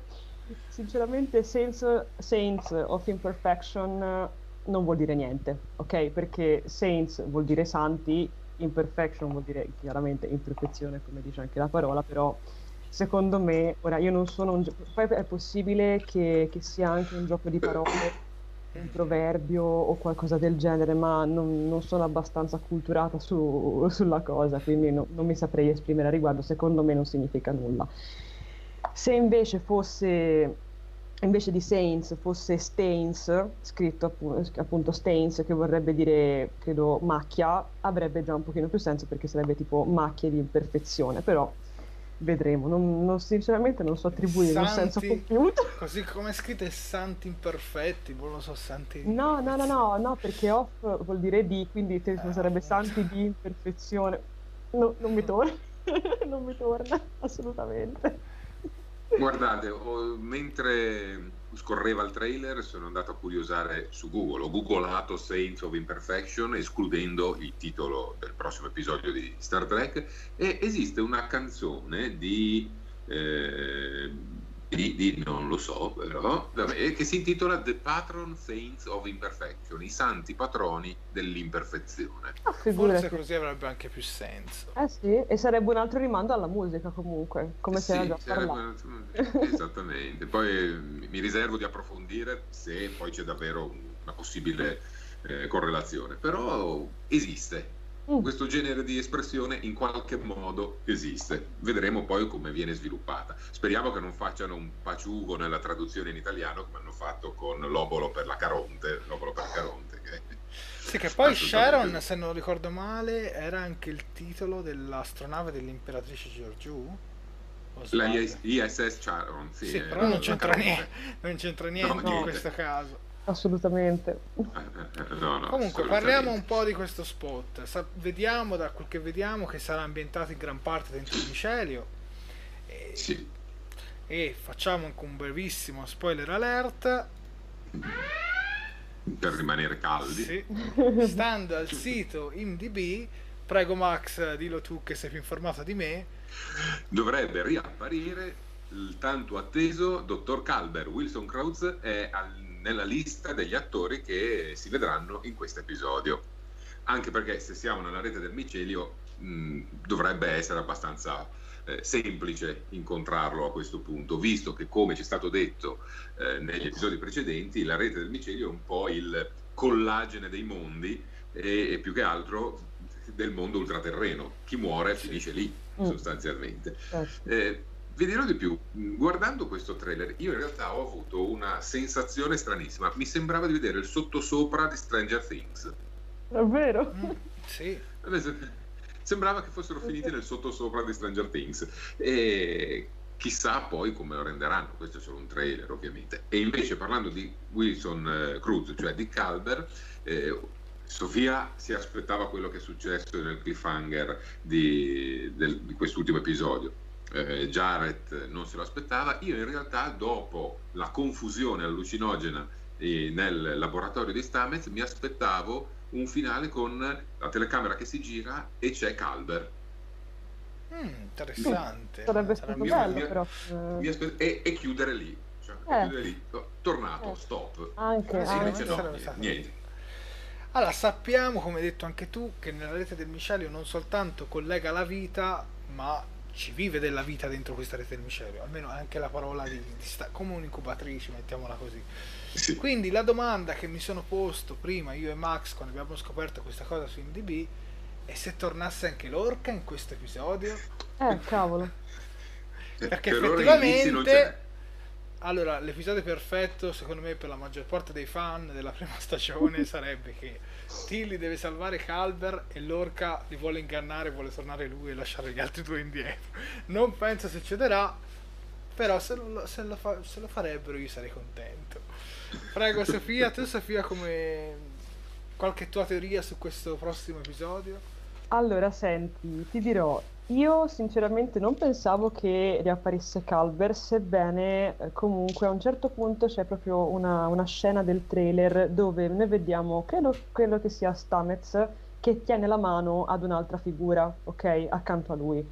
sinceramente sense, Saints of Imperfection non vuol dire niente, ok? Perché Saints vuol dire santi, Imperfection vuol dire chiaramente imperfezione, come dice anche la parola, però secondo me, ora io non sono un... gio- Poi è possibile che, che sia anche un gioco di parole un proverbio o qualcosa del genere, ma non, non sono abbastanza acculturata su- sulla cosa, quindi no- non mi saprei esprimere a riguardo. Secondo me non significa nulla. Se invece fosse, invece di Saints, fosse Stains, scritto appu- appunto Stains, che vorrebbe dire, credo, macchia, avrebbe già un pochino più senso perché sarebbe tipo macchie di imperfezione, però vedremo. Non, non- sinceramente non so attribuire un senso Santi, compiuto. così come è scritto è santi imperfetti, non lo so, santi... No, no, no, no, no, perché off vuol dire di, quindi Eh, sarebbe appunto. santi di imperfezione. No, non mi torna, non mi torna, assolutamente. Guardate, ho- mentre scorreva il trailer sono andato a curiosare su Google, ho googolato Saints of Imperfection escludendo il titolo del prossimo episodio di Star Trek e esiste una canzone di, eh, di, di- non lo so però, vabbè, che si intitola The Patron Saints of Imperfection, i santi patroni dell'imperfezione. Ah, Forse figurati. così avrebbe anche più senso. Eh sì, e sarebbe un altro rimando alla musica comunque, come si era Sì, già sarebbe- parlato. esattamente. Poi eh, mi riservo di approfondire se poi c'è davvero una possibile eh, correlazione, però esiste. Mm. Questo genere di espressione in qualche modo esiste. Vedremo poi come viene sviluppata. Speriamo che non facciano un paciugo nella traduzione in italiano come hanno fatto con l'obolo per la Caronte, l'obolo per Caronte. Che... Sì, che poi. Sharon, se non ricordo male, era anche il titolo dell'astronave dell'imperatrice Giorgiù? La ISS Charon, sì. Sì, eh, però non c'entra, niente, non c'entra niente No, in niente. questo caso. Assolutamente. No, no, Comunque, assolutamente. parliamo un po' di questo spot. Sa- vediamo, da quel che vediamo, che sarà ambientato in gran parte dentro il micelio. E, Sì. e facciamo anche un brevissimo spoiler alert. Per rimanere caldi. Sì. Stando al sito IMDb, prego Max, dillo tu che sei più informato di me. Dovrebbe riapparire il tanto atteso dottor Calber. Wilson Krautz è al- nella lista degli attori che si vedranno in questo episodio. Anche perché se siamo nella rete del micelio mh, dovrebbe essere abbastanza eh, semplice incontrarlo a questo punto, visto che come ci è stato detto eh, negli episodi precedenti, la rete del micelio è un po' il collagene dei mondi e, e più che altro del mondo ultraterreno. Chi muore finisce lì, Mm. sostanzialmente. Certo. Eh, vi dirò di più, mh, guardando questo trailer, io in realtà ho avuto una sensazione stranissima. Mi sembrava di vedere il sottosopra di Stranger Things. Davvero? Mm, sì. Sembrava che fossero finiti nel sottosopra di Stranger Things. E chissà poi come lo renderanno. Questo è solo un trailer, ovviamente. E invece, parlando di Wilson eh, Cruz, cioè di Calber, eh, Sofia si aspettava quello che è successo nel cliffhanger di, del- di quest'ultimo episodio. Eh, Jared non se lo aspettava. Io, in realtà, dopo la confusione allucinogena eh, nel laboratorio di Stamez, mi aspettavo un finale con la telecamera che si gira e c'è Calber. Mm, interessante. Sarebbe stato mi- bello, mi- però. Mi aspe- e, e chiudere lì. Cioè, e Eh. chiudere lì. Tornato, Eh. stop. Anche, sì, anche. No, niente. Allora, sappiamo, come hai detto anche tu, che nella rete del micelio non soltanto collega la vita, ma ci vive della vita dentro questa rete del micelio. Almeno anche la parola di, di sta- come un'incubatrice, mettiamola così. Sì. Quindi la domanda che mi sono posto prima io e Max quando abbiamo scoperto questa cosa su IMDb è se tornasse anche l'orca in questo episodio. Eh, cavolo. Perché Per effettivamente allora l'episodio perfetto secondo me per la maggior parte dei fan della prima stagione sarebbe che Tilly deve salvare Calber e l'orca li vuole ingannare, vuole tornare lui e lasciare gli altri due indietro. Non penso succederà, però se lo, se lo fa- se lo farebbero io sarei contento. Prego Sofia, tu Sofia come qualche tua teoria su questo prossimo episodio? Allora, senti, ti dirò, io sinceramente non pensavo che riapparisse Calver, sebbene eh, comunque a un certo punto c'è proprio una, una scena del trailer dove noi vediamo, credo quello che sia Stamets, che tiene la mano ad un'altra figura, ok, accanto a lui.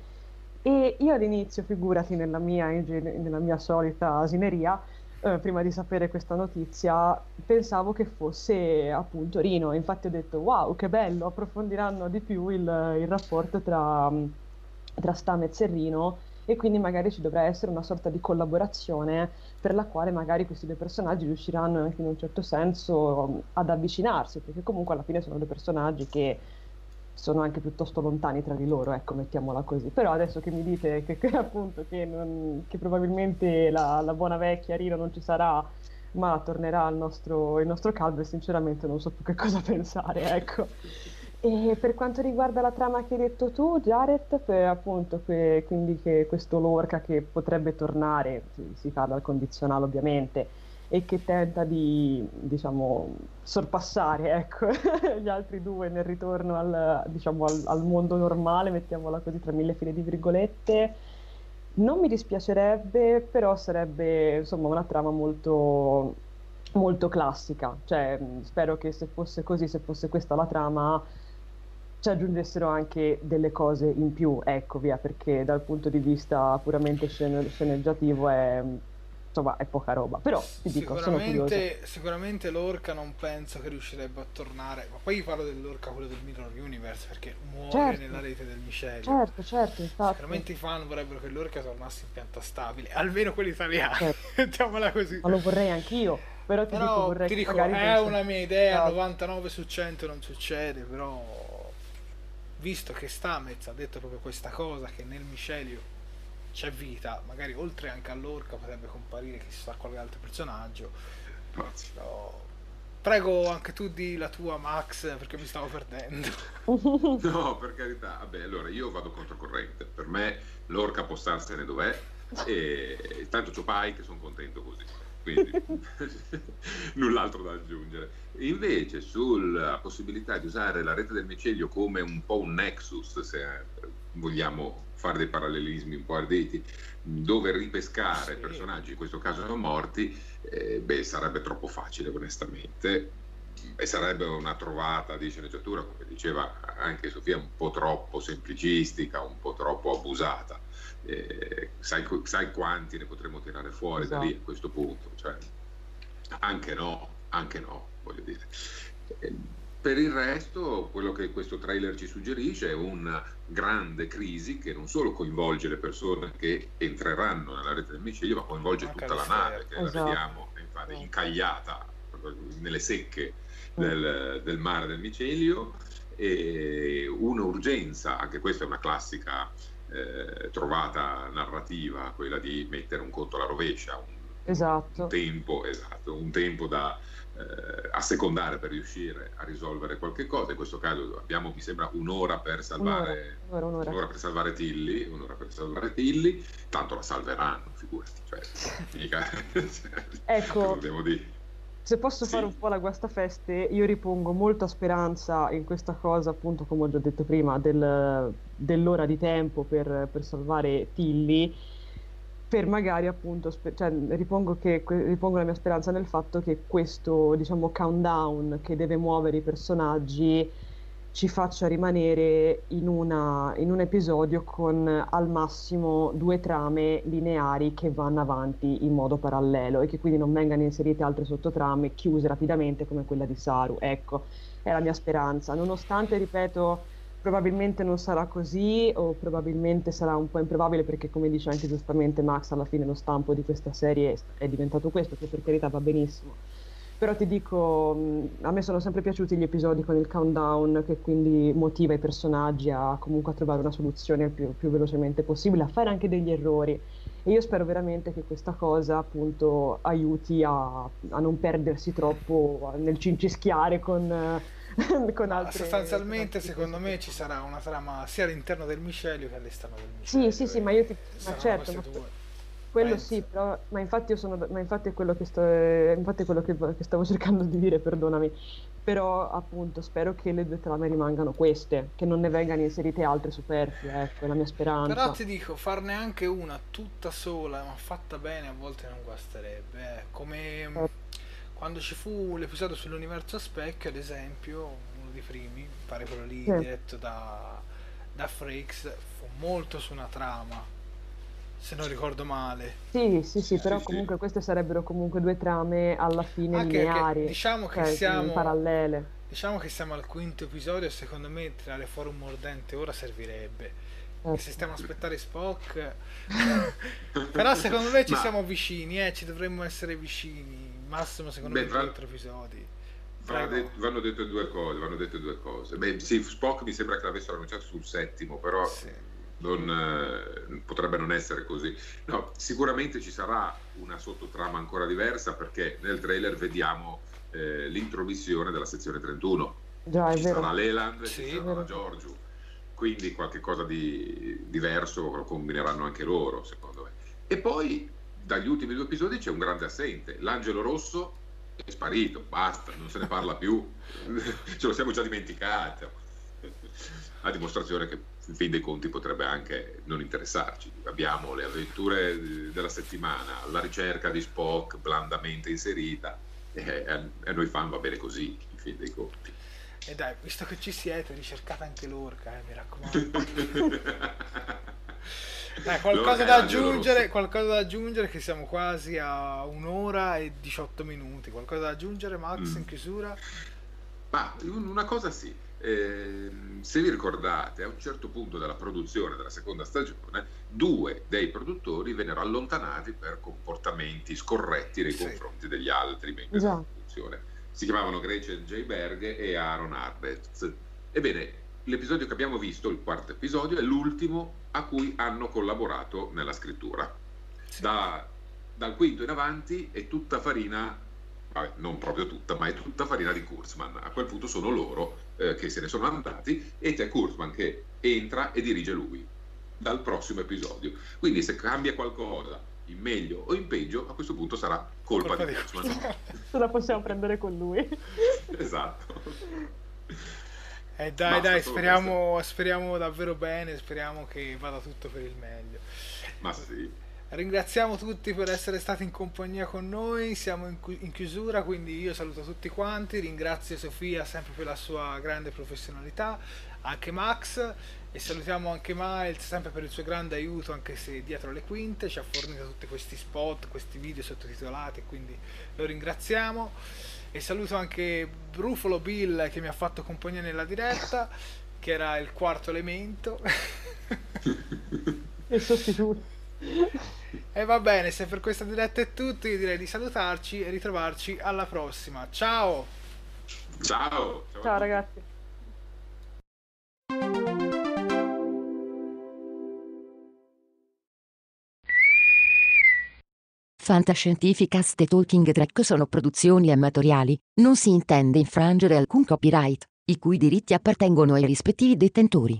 E io all'inizio, figurati nella mia, nella mia solita asineria, eh, prima di sapere questa notizia, pensavo che fosse appunto Rino. Infatti ho detto, wow, che bello, approfondiranno di più il, il rapporto tra, tra Stamez e Rino e quindi magari ci dovrà essere una sorta di collaborazione per la quale magari questi due personaggi riusciranno anche in un certo senso um, ad avvicinarsi, perché comunque alla fine sono due personaggi che sono anche piuttosto lontani tra di loro, ecco, mettiamola così. Però adesso che mi dite che, che appunto che, non- che probabilmente la, la buona vecchia Rino non ci sarà, ma tornerà il nostro, il nostro Calver, sinceramente non so più che cosa pensare, ecco. E per quanto riguarda la trama che hai detto tu, Jared, appunto que- quindi che questo Lorca che potrebbe tornare, si, si parla al condizionale ovviamente, e che tenta di, diciamo, sorpassare, ecco, gli altri due nel ritorno al, diciamo, al, al mondo normale, mettiamola così tra mille file di virgolette. Non mi dispiacerebbe, però sarebbe insomma una trama molto, molto classica. Cioè, spero che se fosse così, se fosse questa la trama, ci aggiungessero anche delle cose in più, ecco via, perché dal punto di vista puramente scene- sceneggiativo è, insomma, è poca roba. Però ti dico, sono. Sicuramente, sicuramente l'orca non penso che riuscirebbe a tornare, ma poi parlo dell'orca quello del Mirror Universe perché muore Certo. nella rete del micelio. Certo, certo, infatti. Sicuramente i fan vorrebbero che l'orca tornasse in pianta stabile, almeno quelli italiani, Certo. mettiamola così. Ma lo vorrei anch'io, però ti dico, Però vorrei ti dico, è una mia idea, Esatto. 99 su 100 non succede, però visto che Stamez ha detto proprio questa cosa, che nel micelio c'è vita, magari oltre anche all'orca potrebbe comparire chissà quale altro personaggio. Però... Prego anche tu di la tua Max perché mi stavo perdendo. No, per carità. Vabbè, allora io vado controcorrente. Per me l'orca può starsene dov'è. E tanto c'ho Pike, sono contento. Quindi null'altro da aggiungere. Invece sulla possibilità di usare la rete del micelio come un po' un nexus, se vogliamo fare dei parallelismi un po' arditi, dove ripescare sì. personaggi, in questo caso sono morti, eh, beh, sarebbe troppo facile onestamente e sarebbe una trovata di sceneggiatura, come diceva anche Sofia, un po' troppo semplicistica, un po' troppo abusata. Eh, sai, sai, quanti ne potremmo tirare fuori esatto. da lì a esatto. questo punto? Cioè, anche no, anche no, voglio dire. Per il resto, quello che questo trailer ci suggerisce è una grande crisi che non solo coinvolge le persone che entreranno nella rete del micidio, ma coinvolge Anche tutta la nave, che esatto. la vediamo infatti, incagliata nelle secche del, del mare del micelio, e un'urgenza, anche questa è una classica eh, trovata narrativa, quella di mettere un conto alla rovescia, un, esatto. un tempo, esatto, un tempo da eh, assecondare per riuscire a risolvere qualche cosa. In questo caso abbiamo, mi sembra, un'ora per salvare, un'ora, un'ora, un'ora. per salvare Tilly, un'ora per salvare Tilly, tanto la salveranno, figurati. Cioè, mica, ecco, se posso sì. fare un po' la guastafeste, io ripongo molta speranza in questa cosa, appunto, come ho già detto prima, del, dell'ora di tempo per, per salvare Tilly per magari appunto, spe- cioè, ripongo, che, ripongo la mia speranza nel fatto che questo diciamo countdown che deve muovere i personaggi ci faccia rimanere in, una, in un episodio con al massimo due trame lineari che vanno avanti in modo parallelo e che quindi non vengano inserite altre sottotrame chiuse rapidamente come quella di Saru. Ecco, è la mia speranza. Nonostante, ripeto, probabilmente non sarà così o probabilmente sarà un po' improbabile perché come dice anche giustamente Max alla fine lo stampo di questa serie è diventato questo che per carità va benissimo però ti dico a me sono sempre piaciuti gli episodi con il countdown che quindi motiva i personaggi a comunque a trovare una soluzione il più, più velocemente possibile a fare anche degli errori. E io spero veramente che questa cosa appunto aiuti a, a non perdersi troppo nel cincischiare con con altre... Sostanzialmente, secondo me, ci sarà una trama sia all'interno del miscelio che all'esterno del miscelio. Sì, sì, sì, ma io ti... Ma certo, ma quello Penso. sì, però, ma infatti io sono, ma infatti è quello che, sto, infatti è quello che, che stavo cercando di dire, perdonami. Però appunto spero che le due trame rimangano queste, che non ne vengano inserite altre superflue, ecco, è la mia speranza. Però ti dico, farne anche una tutta sola, ma fatta bene, a volte non guasterebbe. Eh. Come... Eh quando ci fu l'episodio sull'universo specchio, ad esempio, uno dei primi, pare quello lì sì. diretto da, da Frakes, fu molto su una trama, se non ricordo male. Sì, sì, sì, però sì, comunque sì. queste sarebbero comunque due trame alla fine Anche lineari. Diciamo che cioè, siamo parallele. Diciamo che siamo al quinto episodio secondo me tirare fuori un mordente ora servirebbe. E se stiamo a aspettare Spock, però secondo me ci Ma... siamo vicini, eh, ci dovremmo essere vicini massimo secondo Beh, me tra... quattro episodi. Vanno, vanno, dette due cose, vanno dette due cose. Beh, sì, Spock mi sembra che l'avessero annunciato sul settimo, però sì. Non, eh, potrebbe non essere così. No, sicuramente ci sarà una sottotrama ancora diversa perché nel trailer vediamo eh, l'intromissione della sezione 31. Già, ci sarà Leland e sì, ci sarà Giorgio. Quindi qualche cosa di diverso lo combineranno anche loro, secondo me. E poi dagli ultimi due episodi c'è un grande assente. L'angelo rosso è sparito, basta, non se ne parla più, ce lo siamo già dimenticato. A dimostrazione che in fin dei conti potrebbe anche non interessarci. Abbiamo le avventure della settimana, la ricerca di Spock blandamente inserita e a noi fan va bene così, in fin dei conti. E dai, visto che ci siete, ricercate anche l'orca, eh, mi raccomando. Eh, qualcosa, da aggiungere, qualcosa da aggiungere che siamo quasi a un'ora e 18 minuti. Qualcosa da aggiungere, Max, mm. in chiusura? Ma una cosa sì. Eh, se vi ricordate, a un certo punto della produzione della seconda stagione, due dei produttori vennero allontanati per comportamenti scorretti nei sì. confronti degli altri membri della produzione. Si chiamavano Gretchen J. Berg e Aaron Arbetz. Ebbene, l'episodio che abbiamo visto, il quarto episodio, è l'ultimo a cui hanno collaborato nella scrittura. Sì. Da, dal quinto in avanti è tutta farina, vabbè, non proprio tutta, ma è tutta farina di Kurzman. A quel punto sono loro eh, che se ne sono andati ed è Kurzman che entra e dirige lui. dal prossimo episodio. Quindi se cambia qualcosa in meglio o in peggio, a questo punto sarà colpa, colpa di Watchman. Se la possiamo prendere con lui. esatto. Eh dai, Basta dai, speriamo, speriamo davvero bene, speriamo che vada tutto per il meglio. Ma sì. Ringraziamo tutti per essere stati in compagnia con noi, siamo in, chiusura, quindi io saluto tutti quanti, ringrazio Sofia sempre per la sua grande professionalità, anche Max e salutiamo anche Miles sempre per il suo grande aiuto anche se dietro le quinte ci ha fornito tutti questi spot, questi video sottotitolati, quindi lo ringraziamo e saluto anche Brufolo Bill che mi ha fatto compagnia nella diretta, che era il quarto elemento. e sostituto. E va bene, se per questa diretta è tutto, io direi di salutarci e ritrovarci alla prossima. Ciao! Ciao! Ciao, Ciao ragazzi! Fantascientificast e Talking Track sono produzioni amatoriali, non si intende infrangere alcun copyright, i cui diritti appartengono ai rispettivi detentori.